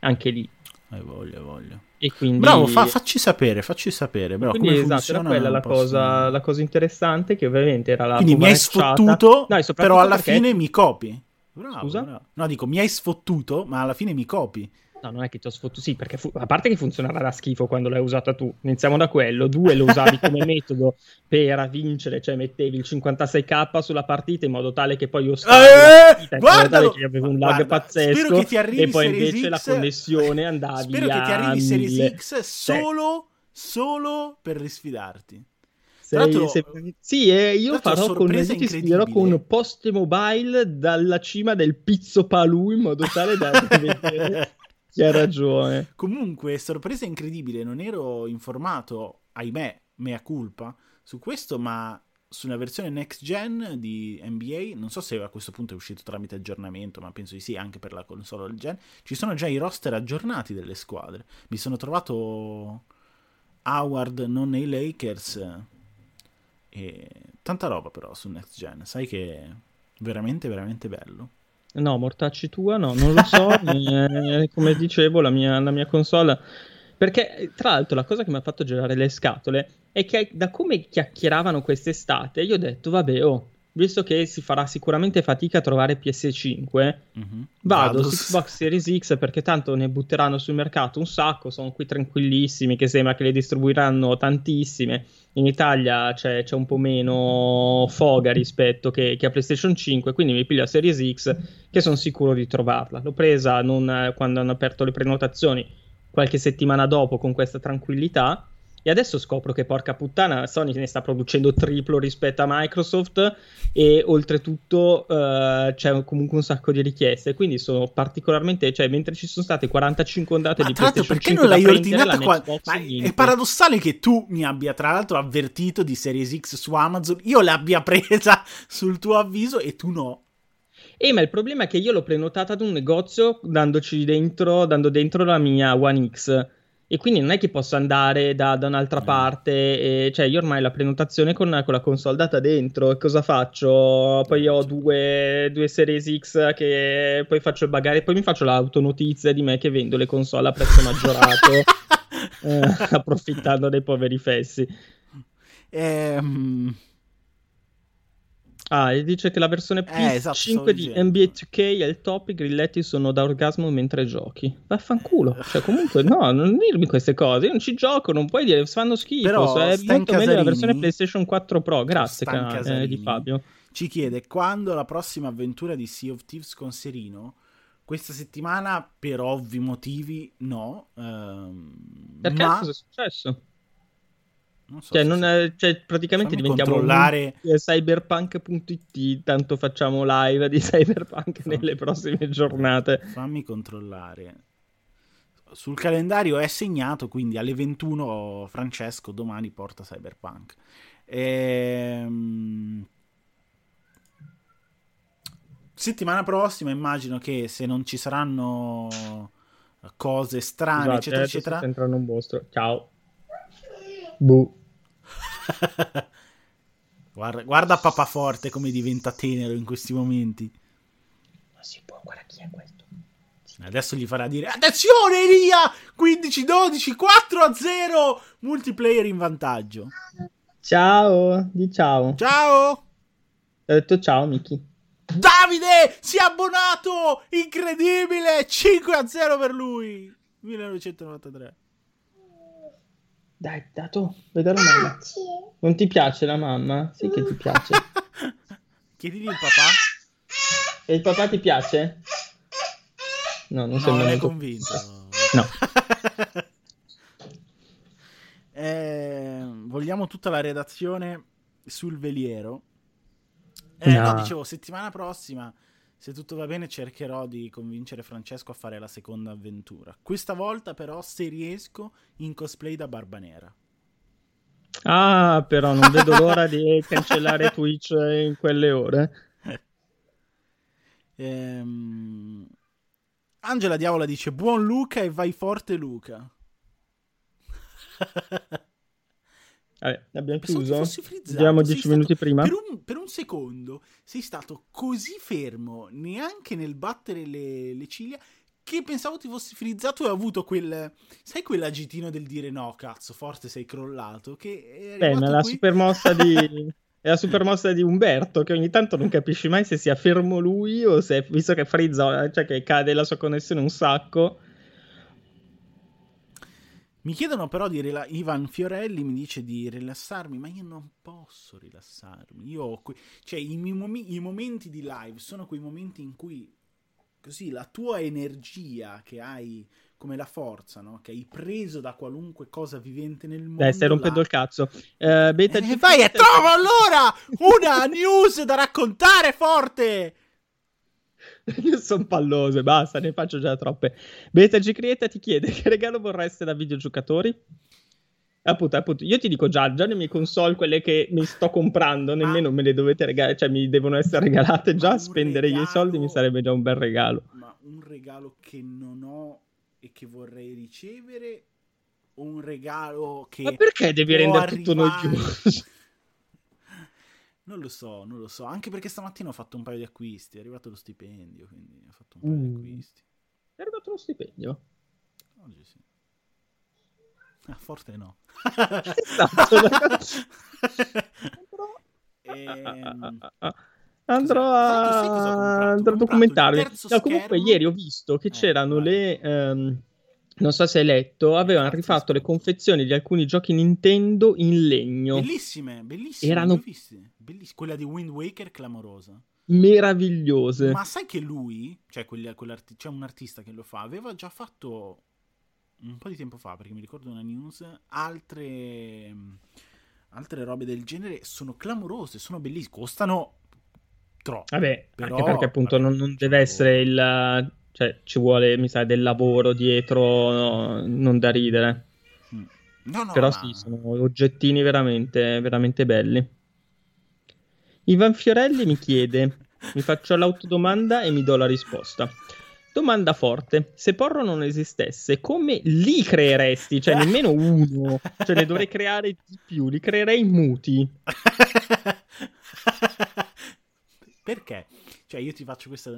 anche lì. Hai voglia, voglia. E quindi... Bravo, fa, facci sapere, facci sapere. Però quindi esatto, era quella la cosa, la cosa, interessante che ovviamente era la Quindi mi hai sfottuto, no, però alla perché... fine mi copi. Bravo, Scusa? Bravo. No, dico, mi hai sfottuto, ma alla fine mi copi. No, non è che ti ho sfottuto, sì, perché fu... a parte che funzionava da schifo quando l'hai usata tu, iniziamo da quello, due lo usavi [laughs] come metodo per vincere, cioè mettevi il 56k sulla partita in modo tale che poi io stavo eh, guardalo, che avevo un lag guarda, pazzesco e poi invece X, la connessione [laughs] andavi Spero che ti arrivi Series X solo, solo per risfidarti. Sei, sei... Sì, eh, io farò con, ti sfiderò con post mobile dalla cima del pizzo palù in modo tale da [laughs] vedere [laughs] chi ha ragione. Comunque, sorpresa incredibile, non ero informato, ahimè, mea culpa, su questo, ma sulla versione next gen di NBA, non so se a questo punto è uscito tramite aggiornamento, ma penso di sì, anche per la console del gen, ci sono già i roster aggiornati delle squadre. Mi sono trovato Howard non nei Lakers e tanta roba però su next gen, sai che è veramente veramente bello. No, mortacci tua, no, non lo so. [laughs] eh, come dicevo, la mia, la mia console. Perché, tra l'altro, la cosa che mi ha fatto girare le scatole è che da come chiacchieravano quest'estate, io ho detto, vabbè, oh, visto che si farà sicuramente fatica a trovare PS5, mm-hmm. vado su Xbox Series X perché tanto ne butteranno sul mercato un sacco, sono qui tranquillissimi che sembra che le distribuiranno tantissime. In Italia c'è, c'è un po' meno foga rispetto che, che, a PlayStation 5, quindi mi piglio la Series X che sono sicuro di trovarla. L'ho presa non, quando hanno aperto le prenotazioni qualche settimana dopo con questa tranquillità e adesso scopro che porca puttana Sony ne sta producendo triplo rispetto a Microsoft e oltretutto uh, c'è comunque un sacco di richieste. Quindi sono particolarmente, cioè mentre ci sono state 45 ondate Ma di PlayStation perché 5 non l'hai ordinata qua? È paradossale che tu mi abbia tra l'altro avvertito di Series X su Amazon, io l'abbia [laughs] presa sul tuo avviso e tu no. Eh, ma il problema è che io l'ho prenotata ad un negozio dandoci dentro, dando dentro la mia One X e quindi non è che posso andare da, da un'altra parte, e, cioè io ormai la prenotazione con, con, la console data dentro, e cosa faccio? Poi ho due, due Series X che poi faccio il bagare, poi mi faccio l'autonotizia di me che vendo le console a prezzo maggiorato, [laughs] eh, [laughs] approfittando dei poveri fessi. Ehm... Ah, e dice che la versione PS5 eh, esatto, di NBA 2K è il top, i grilletti sono da orgasmo mentre giochi. Vaffanculo. Cioè, comunque, no, non dirmi queste cose. Io non ci gioco, non puoi dire, fanno schifo. Però, è molto meglio la versione PlayStation 4 Pro. Grazie, canale, eh, di Fabio. Ci chiede, quando la prossima avventura di Sea of Thieves con Serino? Questa settimana, per ovvi motivi, no. Ehm, Perché ma... cosa è successo? Non so cioè, non è, cioè, praticamente Fammi diventiamo controllare... cyberpunk.it, tanto facciamo live di [laughs] cyberpunk Fammi... nelle prossime giornate. Fammi controllare. Sul calendario è segnato, quindi alle 21 Francesco domani porta cyberpunk. Ehm... Settimana prossima immagino che se non ci saranno cose strane, Scusate, eccetera, eccetera. Entrando un mostro. Ciao. Buh. [laughs] guarda, guarda Papa Forte come diventa tenero in questi momenti. Ma si può, guarda chi è questo. Adesso gli farà dire Attenzione Elia! 15-12 4-0 Multiplayer in vantaggio. Ciao Di ciao. Ciao! Ho detto ciao Miki Davide si è abbonato! Incredibile! 5-0 per lui! 1993 dai, dato, vedo la mamma. Non ti piace la mamma? Sì che ti piace. [laughs] Chiedigli il papà. E il papà ti piace? No, non, no, sembra molto... convinto. No. [laughs] eh, vogliamo tutta la redazione sul veliero. Eh, no. no, dicevo, settimana prossima se tutto va bene cercherò di convincere Francesco a fare la seconda avventura. Questa volta però se riesco in cosplay da Barba Nera. Ah, però non vedo [laughs] l'ora di cancellare Twitch in quelle ore. [laughs] Ehm... Angela Diavola dice buon Luca e vai forte Luca. [laughs] Vabbè, abbiamo chiuso. Abbiamo 10 minuti prima. Per un, per un, secondo sei stato così fermo, neanche nel battere le, le, ciglia, che pensavo ti fossi frizzato e ho avuto quel. Sai quell'agitino del dire no, cazzo, forte sei crollato. Che è Beh, ma la supermossa di. È [laughs] la supermossa di Umberto, che ogni tanto non capisci mai se sia fermo lui o se, visto che frizza, cioè che cade la sua connessione un sacco, Mi chiedono però di rela- Ivan Fiorelli mi dice di rilassarmi, ma io non posso rilassarmi. Io ho que- cioè i, mom- i momenti di live sono quei momenti in cui così la tua energia che hai come la forza, no? Che hai preso da qualunque cosa vivente nel mondo. Dai, stai rompendo là... il cazzo. Uh, beta eh, vai e trovo allora una news da raccontare forte! Io sono pallose, basta, ne faccio già troppe. Beta Create ti chiede [laughs] che regalo vorreste da videogiocatori? Appunto, appunto, io ti dico già, già le mie console, quelle che mi sto comprando, nemmeno ah. me le dovete regalare, cioè mi devono essere regalate già, spendere regalo, i soldi mi sarebbe già un bel regalo. Ma un regalo che non ho e che vorrei ricevere o un regalo che... Ma perché devi rendere arrivare... tutto noioso? Non lo so, non lo so. Anche perché stamattina ho fatto un paio di acquisti. È arrivato lo stipendio, quindi ho fatto un paio mm. di acquisti. È arrivato lo stipendio? Oggi sì. Ah, forte no. esatto. [laughs] ehm... Andrò a, andrò a documentarmi. No, comunque, ieri ho visto che eh, c'erano vai. le. Um, non so se hai letto, avevano rifatto le confezioni di alcuni giochi Nintendo in legno. Bellissime, bellissime. Erano bellissime. Quella di Wind Waker clamorosa. Meravigliose. Ma sai che lui, cioè c'è un artista che lo fa, aveva già fatto un po' di tempo fa, perché mi ricordo una news, altre, altre robe del genere sono clamorose, sono bellissime, costano troppo. Vabbè, però, anche perché appunto vabbè, non, non deve essere il cioè, ci vuole, mi sa, del lavoro dietro, no, non da ridere. Mm. No, no, Però ma... sì, sono oggettini veramente, veramente belli. Ivan Fiorelli mi chiede, [laughs] mi faccio l'autodomanda e mi do la risposta. Domanda forte, se Porro non esistesse, come li creeresti? Cioè, nemmeno uno, cioè ne dovrei creare di più, li creerei muti. [laughs] Perché? Cioè, io ti faccio questa.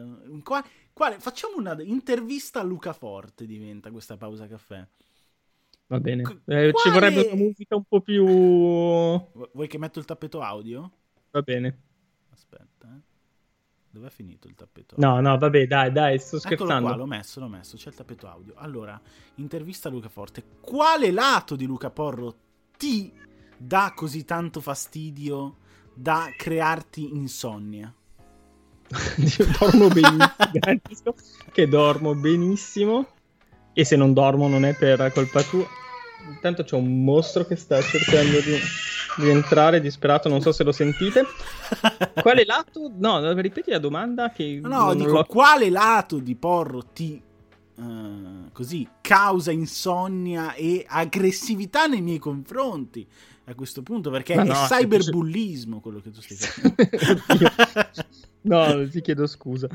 Quale, quale, facciamo una intervista a Luca Forte. Diventa questa pausa caffè. Va bene. Eh, Ci vorrebbe una musica un po' più. Vuoi che metto il tappeto audio? Va bene. Aspetta, eh. Dov'è finito il tappeto audio? No, no, vabbè, dai, dai, sto scherzando. Eccolo qua, l'ho messo, l'ho messo. C'è il tappeto audio. Allora, intervista a Luca Forte. Quale lato di Luca Porro ti dà così tanto fastidio da crearti insonnia? [laughs] dormo benissimo, [laughs] che dormo benissimo e se non dormo non è per colpa tua. Intanto c'è un mostro che sta cercando di, di entrare disperato, non so se lo sentite. Quale lato? No, ripeti la domanda che... No, dico, l'ho... quale lato di Porro ti uh, così causa insonnia e aggressività nei miei confronti? A questo punto perché no, è cyberbullismo quello che tu stai facendo. [laughs] no, ti chiedo scusa.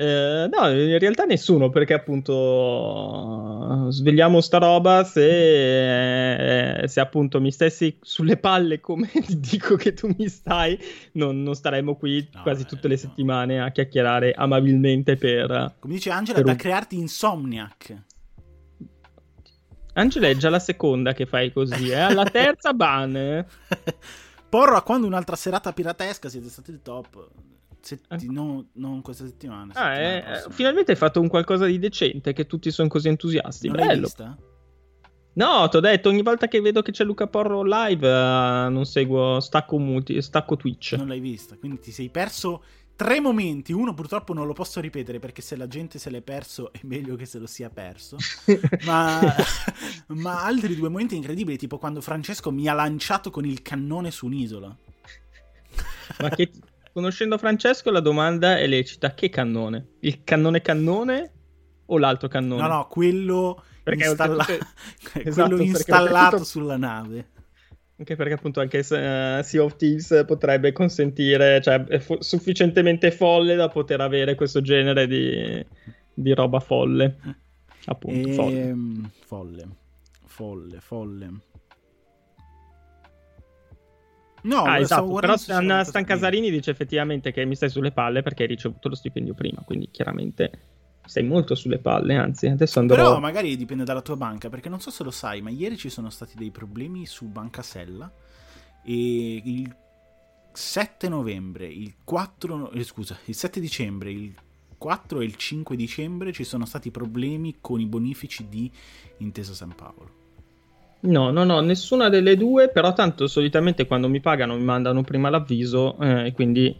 Eh, no, in realtà nessuno, perché appunto svegliamo sta roba se, eh, se appunto mi stessi sulle palle come [laughs] dico che tu mi stai, non, non staremmo qui no, quasi tutte le no. settimane a chiacchierare amabilmente per... Come dice Angela, da un... crearti insomniac. Angela è già la seconda che fai così, eh? Alla terza ban. [laughs] Porro, a quando un'altra serata piratesca siete stati il top. Setti- eh. no, non questa settimana. Ah, eh, finalmente hai fatto un qualcosa di decente che tutti sono così entusiasti. Non Bello. l'hai vista? No, ti ho detto, ogni volta che vedo che c'è Luca Porro live, uh, non seguo, stacco, muti, stacco Twitch. Non l'hai vista, quindi ti sei perso tre momenti. Uno purtroppo non lo posso ripetere perché se la gente se l'è perso è meglio che se lo sia perso. [laughs] ma, [laughs] ma, altri due momenti incredibili, tipo quando Francesco mi ha lanciato con il cannone su un'isola. ma che, conoscendo Francesco la domanda è lecita. Che cannone? Il cannone cannone o l'altro cannone? No, no, quello, installa- [laughs] esatto, quello installato sulla nave. Anche perché appunto anche uh, Sea of Thieves potrebbe consentire, cioè è fo- sufficientemente folle da poter avere questo genere di, di roba folle. Appunto, e... folle. Ehm, folle. Folle, folle. No, ah, esatto, però Stan, Stan Casarini dice effettivamente che mi stai sulle palle perché hai ricevuto lo stipendio prima, quindi chiaramente sei molto sulle palle, anzi, adesso andrò... Però magari dipende dalla tua banca, perché non so se lo sai, ma ieri ci sono stati dei problemi su Banca Sella e il 7 novembre, il 4... Eh, scusa, il 7 dicembre, il 4 e il 5 dicembre ci sono stati problemi con i bonifici di Intesa San Paolo. No, no, no, nessuna delle due, però tanto solitamente quando mi pagano mi mandano prima l'avviso e eh, quindi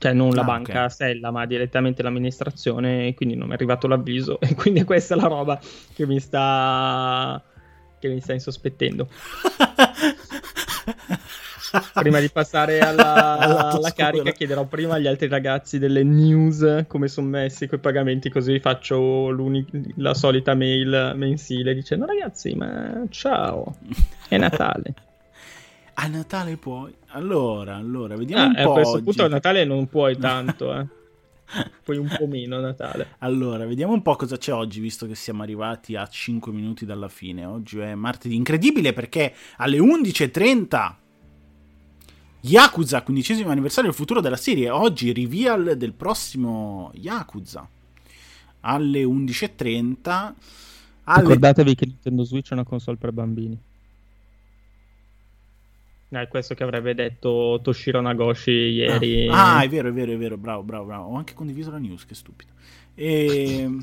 cioè non la ah, banca okay. Stella, ma direttamente l'amministrazione, e quindi non mi è arrivato l'avviso [laughs] e quindi questa è la roba che mi sta che mi sta insospettendo. [laughs] prima di passare [laughs] alla, alla carica chiederò prima agli altri ragazzi delle news come sono messi quei pagamenti così faccio la solita mail mensile dicendo ragazzi ma ciao è Natale a Natale puoi allora allora vediamo ah, un po' a questo oggi. punto a Natale non puoi tanto eh [laughs] poi un po' meno Natale. Allora, vediamo un po' cosa c'è oggi, visto che siamo arrivati a 5 minuti dalla fine. Oggi è martedì, incredibile perché alle 11.30 Yakuza, quindicesimo anniversario del futuro della serie. Oggi reveal del prossimo Yakuza. Alle 11.30. Alle... Ricordatevi che Nintendo Switch è una console per bambini. È questo che avrebbe detto Toshiro Nagoshi ieri. Ah, ah, è vero, è vero, è vero. Bravo, bravo, bravo. Ho anche condiviso la news, che stupido. E... [laughs]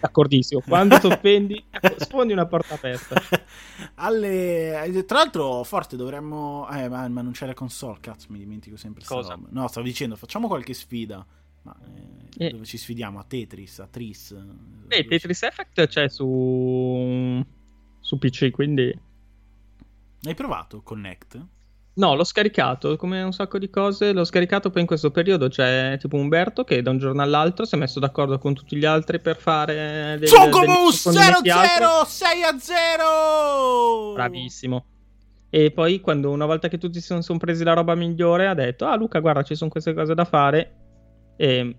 D'accordissimo. Quando ti offendi, sfondi una porta aperta. [laughs] Alle... Eh, tra l'altro, forte dovremmo. Eh, ma, ma, non c'è la console. Cazzo, mi dimentico sempre. Cosa? No, stavo dicendo, facciamo qualche sfida. Ma eh, eh. dove ci sfidiamo? A Tetris, a Tris. Eh, Tetris Effect c'è su. su PC, quindi. Hai provato Connect? No, l'ho scaricato come un sacco di cose. L'ho scaricato poi in questo periodo. C'è tipo Umberto che da un giorno all'altro si è messo d'accordo con tutti gli altri per fare. Del, Chocomus 0-0 6 a 0. Bravissimo. E poi, quando una volta che tutti si sono, sono presi la roba migliore, ha detto: Ah, Luca, guarda, ci sono queste cose da fare. E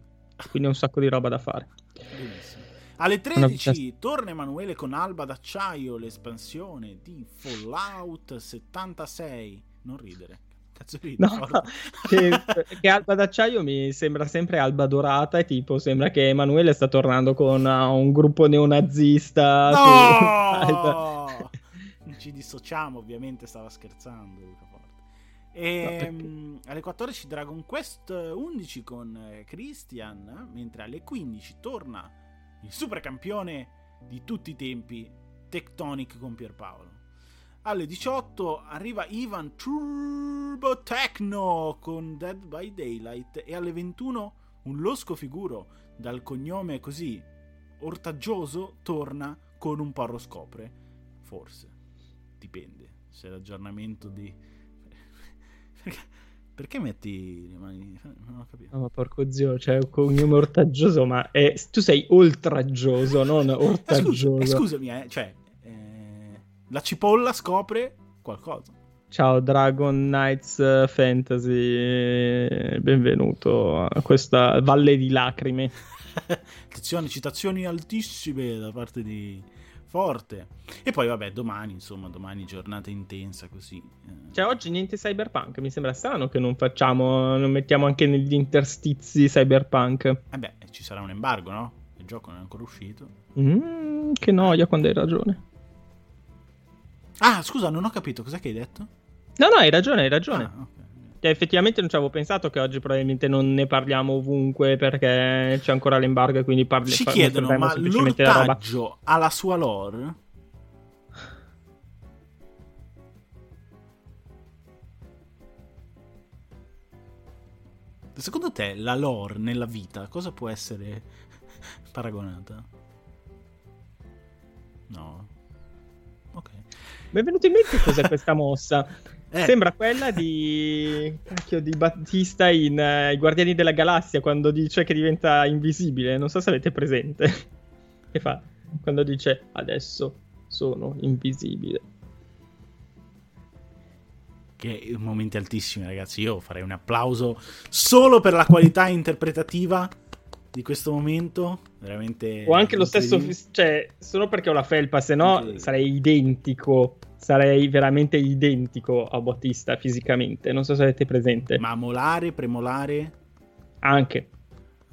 quindi un sacco di roba da fare. Alle 13 torna Emanuele con Alba d'Acciaio, l'espansione di Fallout 76 non ridere. Cazzo no, che, che, Alba d'acciaio mi sembra sempre Alba dorata e tipo sembra che Emanuele sta tornando con uh, un gruppo neonazista. No! [laughs] Ci dissociamo, ovviamente stava scherzando Luca Forte. E, no, alle 14 Dragon Quest 11 con eh, Christian, mentre alle 15 torna il super campione di tutti i tempi Tectonic con Pierpaolo. Alle 18 arriva Ivan Turbo Techno con Dead by Daylight e alle 21 un losco figuro dal cognome così ortaggioso torna con un porro scopre. Forse. Dipende. Se l'aggiornamento di... [laughs] Perché, metti le mani... [laughs] Non ho capito. No, ma porco zio, c'è un cognome ortaggioso, ma è... tu sei oltraggioso, non [laughs] ortaggioso. Eh, scusa, scusami, eh, cioè la cipolla scopre qualcosa. Ciao Dragon Knights eh, Fantasy, benvenuto a questa valle di lacrime. [laughs] Attenzione, citazioni altissime da parte di Forte. E poi vabbè, domani, insomma, domani giornata intensa così. Eh. Cioè oggi niente cyberpunk, mi sembra strano che non facciamo, non mettiamo anche negli interstizi cyberpunk. Eh beh, ci sarà un embargo, no? Il gioco non è ancora uscito. Mm, che noia quando hai ragione. Ah, scusa, non ho capito, cos'è che hai detto? No, no, hai ragione, hai ragione. Ah, okay. Cioè, effettivamente non ci avevo pensato che oggi probabilmente non ne parliamo ovunque perché c'è ancora l'embargo e quindi parliamo. Ci chiedono, ma l'ortaggio ha la sua lore? Secondo te la lore nella vita cosa può essere [laughs] paragonata? No. Ok. Mi è venuto in mente cos'è questa mossa. Eh. Sembra quella di, cacchio, di Battista in uh, I Guardiani della Galassia quando dice che diventa invisibile. Non so se avete presente. [laughs] che fa quando dice adesso sono invisibile. Che momenti altissimi, ragazzi. Io farei un applauso solo per la qualità interpretativa di questo momento. Veramente. O anche lo stesso, cioè, solo perché ho la felpa, se no sarei identico. Sarei veramente identico a Battista fisicamente. Non so se avete presente. Ma molare, premolare? Anche.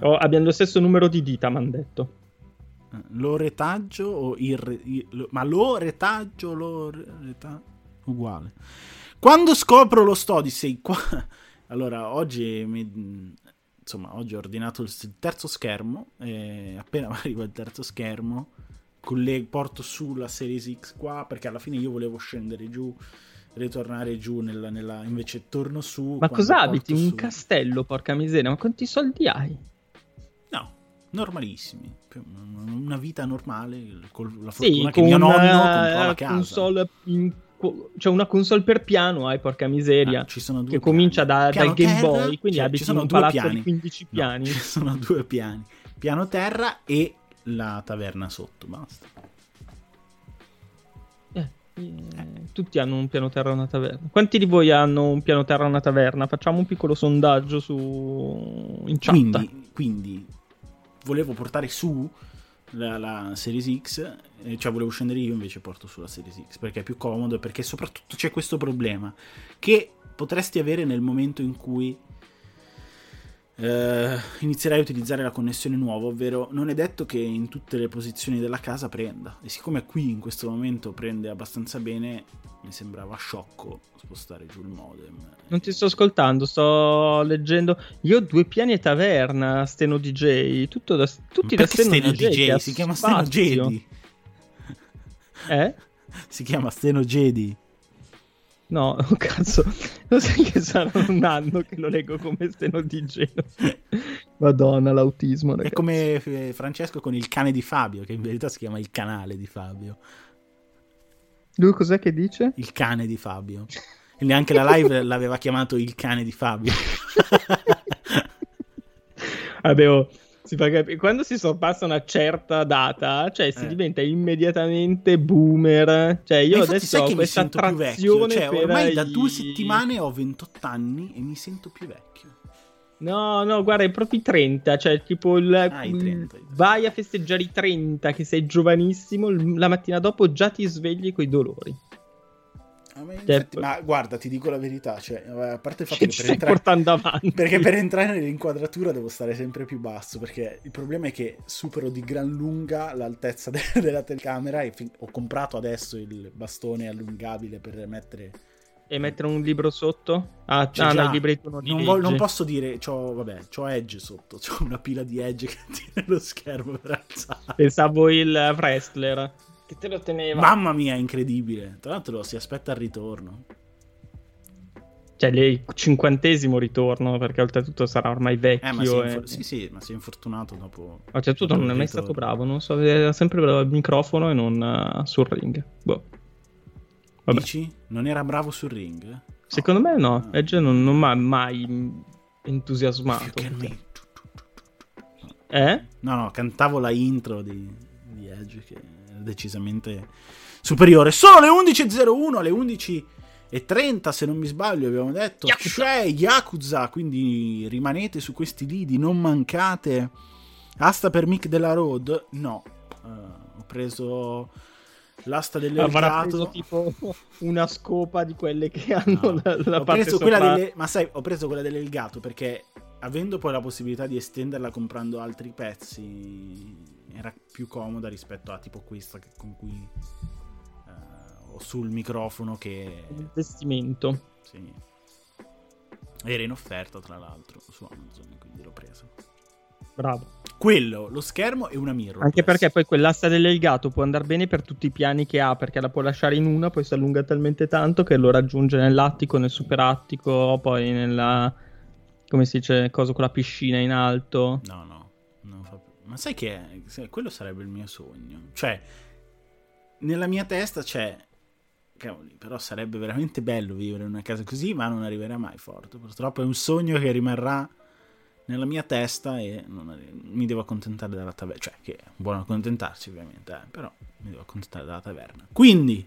Oh, abbiamo lo stesso numero di dita, mi hanno detto. Eh, lo retaggio o il, re... ma lo retaggio lo reta... uguale. Quando scopro lo Stodisei qua [laughs] allora oggi mi insomma, oggi ho ordinato il terzo schermo e appena [laughs] arriva il terzo schermo, colle- porto su la Series X qua perché alla fine io volevo scendere giù ritornare giù nella, nella... invece torno su ma cosa abiti su... un castello porca miseria ma quanti soldi hai? No normalissimi una vita normale con la fortuna sì, che mio nonno comprò la casa. console in... cioè una console per piano hai porca miseria ah, ci sono due che piani. comincia da, dal Game terra, Boy quindi cioè, abiti sono un palazzo piani. di 15 piani. no, ci sono due piani. Piano terra e la taverna sotto basta eh, eh, tutti hanno un piano terra e una taverna. Quanti di voi hanno un piano terra e una taverna? Facciamo un piccolo sondaggio su in chat. Quindi, quindi volevo portare su la, la, Series X, eh, cioè volevo scendere io invece porto sulla Series X perché è più comodo e perché soprattutto c'è questo problema che potresti avere nel momento in cui eh, inizierai a utilizzare la connessione nuova, ovvero non è detto che in tutte le posizioni della casa prenda. E siccome qui in questo momento prende abbastanza bene, mi sembrava sciocco spostare giù il modem. Non ti sto ascoltando, sto leggendo. Io ho due piani e taverna, Steno DJ, tutto da, tutti da Steno, Steno DJ. DJ [laughs] si chiama Steno Jedi. Eh? Si chiama Steno Jedi. No, [laughs] oh cazzo, lo sai che sarà un anno che lo leggo come steno di geno. Madonna, l'autismo. Ragazzi. È come eh, Francesco con il cane di Fabio, che in verità si chiama il canale di Fabio. Lui cos'è che dice? Il cane di Fabio. E neanche la live l'aveva chiamato il cane di Fabio. [laughs] Vabbè, oh, si fa cap- quando si sorpassa una certa data, cioè si eh. diventa immediatamente boomer. Cioè, io adesso ho questa attrazione cioè, ormai i... da due settimane ho 28 anni e mi sento più vecchio. No, no, guarda, è proprio i 30, cioè tipo il, ah, i 30, vai a festeggiare i 30, che sei giovanissimo, la mattina dopo già ti svegli coi dolori. Ah, ma, infatti, ma, guarda, ti dico la verità, cioè, a parte il fatto che per entrare, portando avanti. perché per entrare nell'inquadratura devo stare sempre più basso, perché il problema è che supero di gran lunga l'altezza [laughs] de- della telecamera e fin- ho comprato adesso il bastone allungabile per mettere e mettere un libro sotto? Ah, ah no, il libretto non, non, vo- non posso dire, c'ho, vabbè, c'ho Edge sotto, [laughs] c'ho una pila di Edge che tiene lo schermo per alzare. Pensavo il wrestler che te lo teneva. Mamma mia, incredibile. Tra l'altro si aspetta il ritorno. Cioè, il cinquantesimo ritorno, perché oltretutto sarà ormai vecchio. Eh, ma si e... infor- sì, sì, ma si è infortunato dopo. Oltretutto non è mai stato bravo, non so, era sempre bravo al microfono e non uh, sul ring. Boh. Vabbè. Dici? Non era bravo sul ring? Secondo me no, ah. Edge non, non mi ha mai entusiasmato. Eh? No, no, cantavo la intro di, di Edge che era decisamente superiore. Sono le 11.01, le 11.30 se non mi sbaglio abbiamo detto. Yakuza. C'è Yakuza, quindi rimanete su questi lidi, non mancate. Asta per Mick della Road? No, uh, ho preso l'asta preso tipo una scopa di quelle che hanno no. la, la ho parte preso sopra... quella delle... Ma sai, ho preso quella dell'Elgato perché avendo poi la possibilità di estenderla comprando altri pezzi era più comoda rispetto a tipo questa che, con cui uh, ho sul microfono che... Investimento. Sì. Era in offerta tra l'altro su Amazon, quindi l'ho presa. Bravo. Quello, lo schermo e una mirror. Anche perché poi quell'asta dell'Elgato può andare bene per tutti i piani che ha, perché la può lasciare in una, poi si allunga talmente tanto che lo raggiunge nell'attico, nel superattico, poi nella... come si dice, cosa con la piscina in alto. No, no, non fa. Ma sai che quello sarebbe il mio sogno. Cioè, nella mia testa c'è cavoli, però sarebbe veramente bello vivere in una casa così, ma non arriverà mai forte. Purtroppo è un sogno che rimarrà nella mia testa e non, mi devo accontentare della taverna. Cioè, che è buono accontentarsi ovviamente, eh, però mi devo accontentare della taverna. Quindi,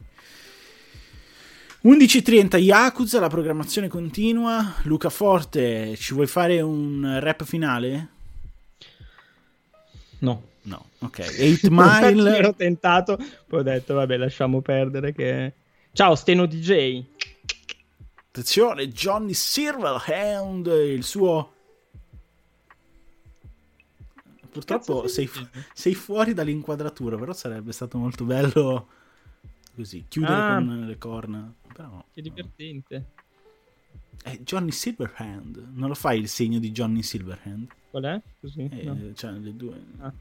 11.30 Yakuza, la programmazione continua. Luca Forte, ci vuoi fare un rap finale? No. No, ok. 8 [laughs] Mile. ero tentato, poi ho detto, vabbè, lasciamo perdere che... Ciao, Steno DJ. Attenzione, Johnny Silverhand, il suo Purtroppo sei, fu- sei, fuori dall'inquadratura, però sarebbe stato molto bello così, chiudere ah, con le corna. Però, che divertente. È Johnny Silverhand. Non lo fai il segno di Johnny Silverhand? Qual è? Così? Eh, no. Cioè, le due. Ah.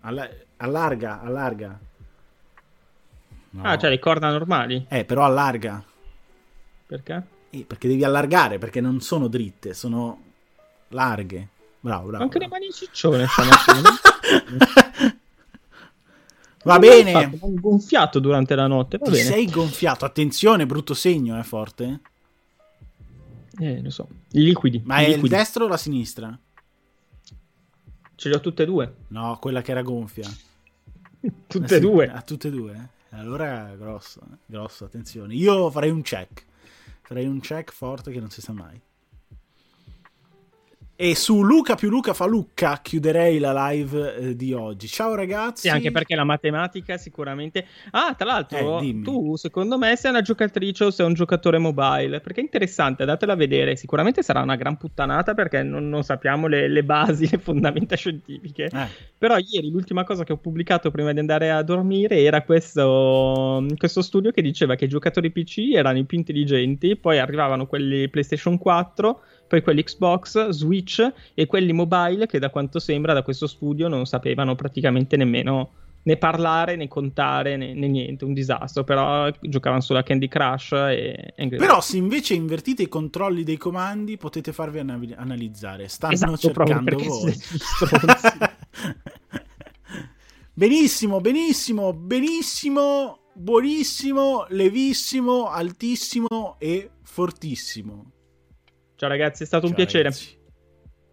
Alla- allarga, allarga. No. Ah, cioè le corna normali? Eh, però allarga. Perché? Eh, perché devi allargare, perché non sono dritte, sono larghe. Bravo, bravo. Anche le mani ciccione stamattina. [laughs] Va bene. fatto, Ho gonfiato durante la notte, va Ti bene. sei gonfiato. Attenzione, brutto segno, è forte. Eh, lo so. I liquidi. Ma è il liquidi. destro o la sinistra? Ce li ho tutte e due. No, quella che era gonfia. [laughs] Tutte Eh e due. A tutte e due? eh? Allora, grosso, eh, grosso, attenzione. Io farei un check. Farei un check forte che non si sa mai. E su Luca più Luca fa Lucca chiuderei la live eh, di oggi. Ciao ragazzi. Sì, anche perché la matematica sicuramente... Ah, tra l'altro, Eh, tu secondo me sei una giocatrice o sei un giocatore mobile? Perché è interessante, datela a vedere. Sicuramente sarà una gran puttanata perché non, non sappiamo le, le basi, le fondamenta scientifiche. Eh, Però ieri l'ultima cosa che ho pubblicato prima di andare a dormire era questo, questo studio che diceva che i giocatori PC erano i più intelligenti, poi arrivavano quelli PlayStation 4, poi quelli Xbox, Switch e quelli mobile che da quanto sembra da questo studio non sapevano praticamente nemmeno né parlare né contare né, né niente, un disastro, però giocavano solo a Candy Crush e Angry Però se invece invertite i controlli dei comandi potete farvi ana- analizzare. Stanno Esatto, cercando voi. [laughs] benissimo, benissimo, benissimo, buonissimo, levissimo, altissimo e fortissimo. Ciao ragazzi, è stato un Ciao, piacere. ragazzi.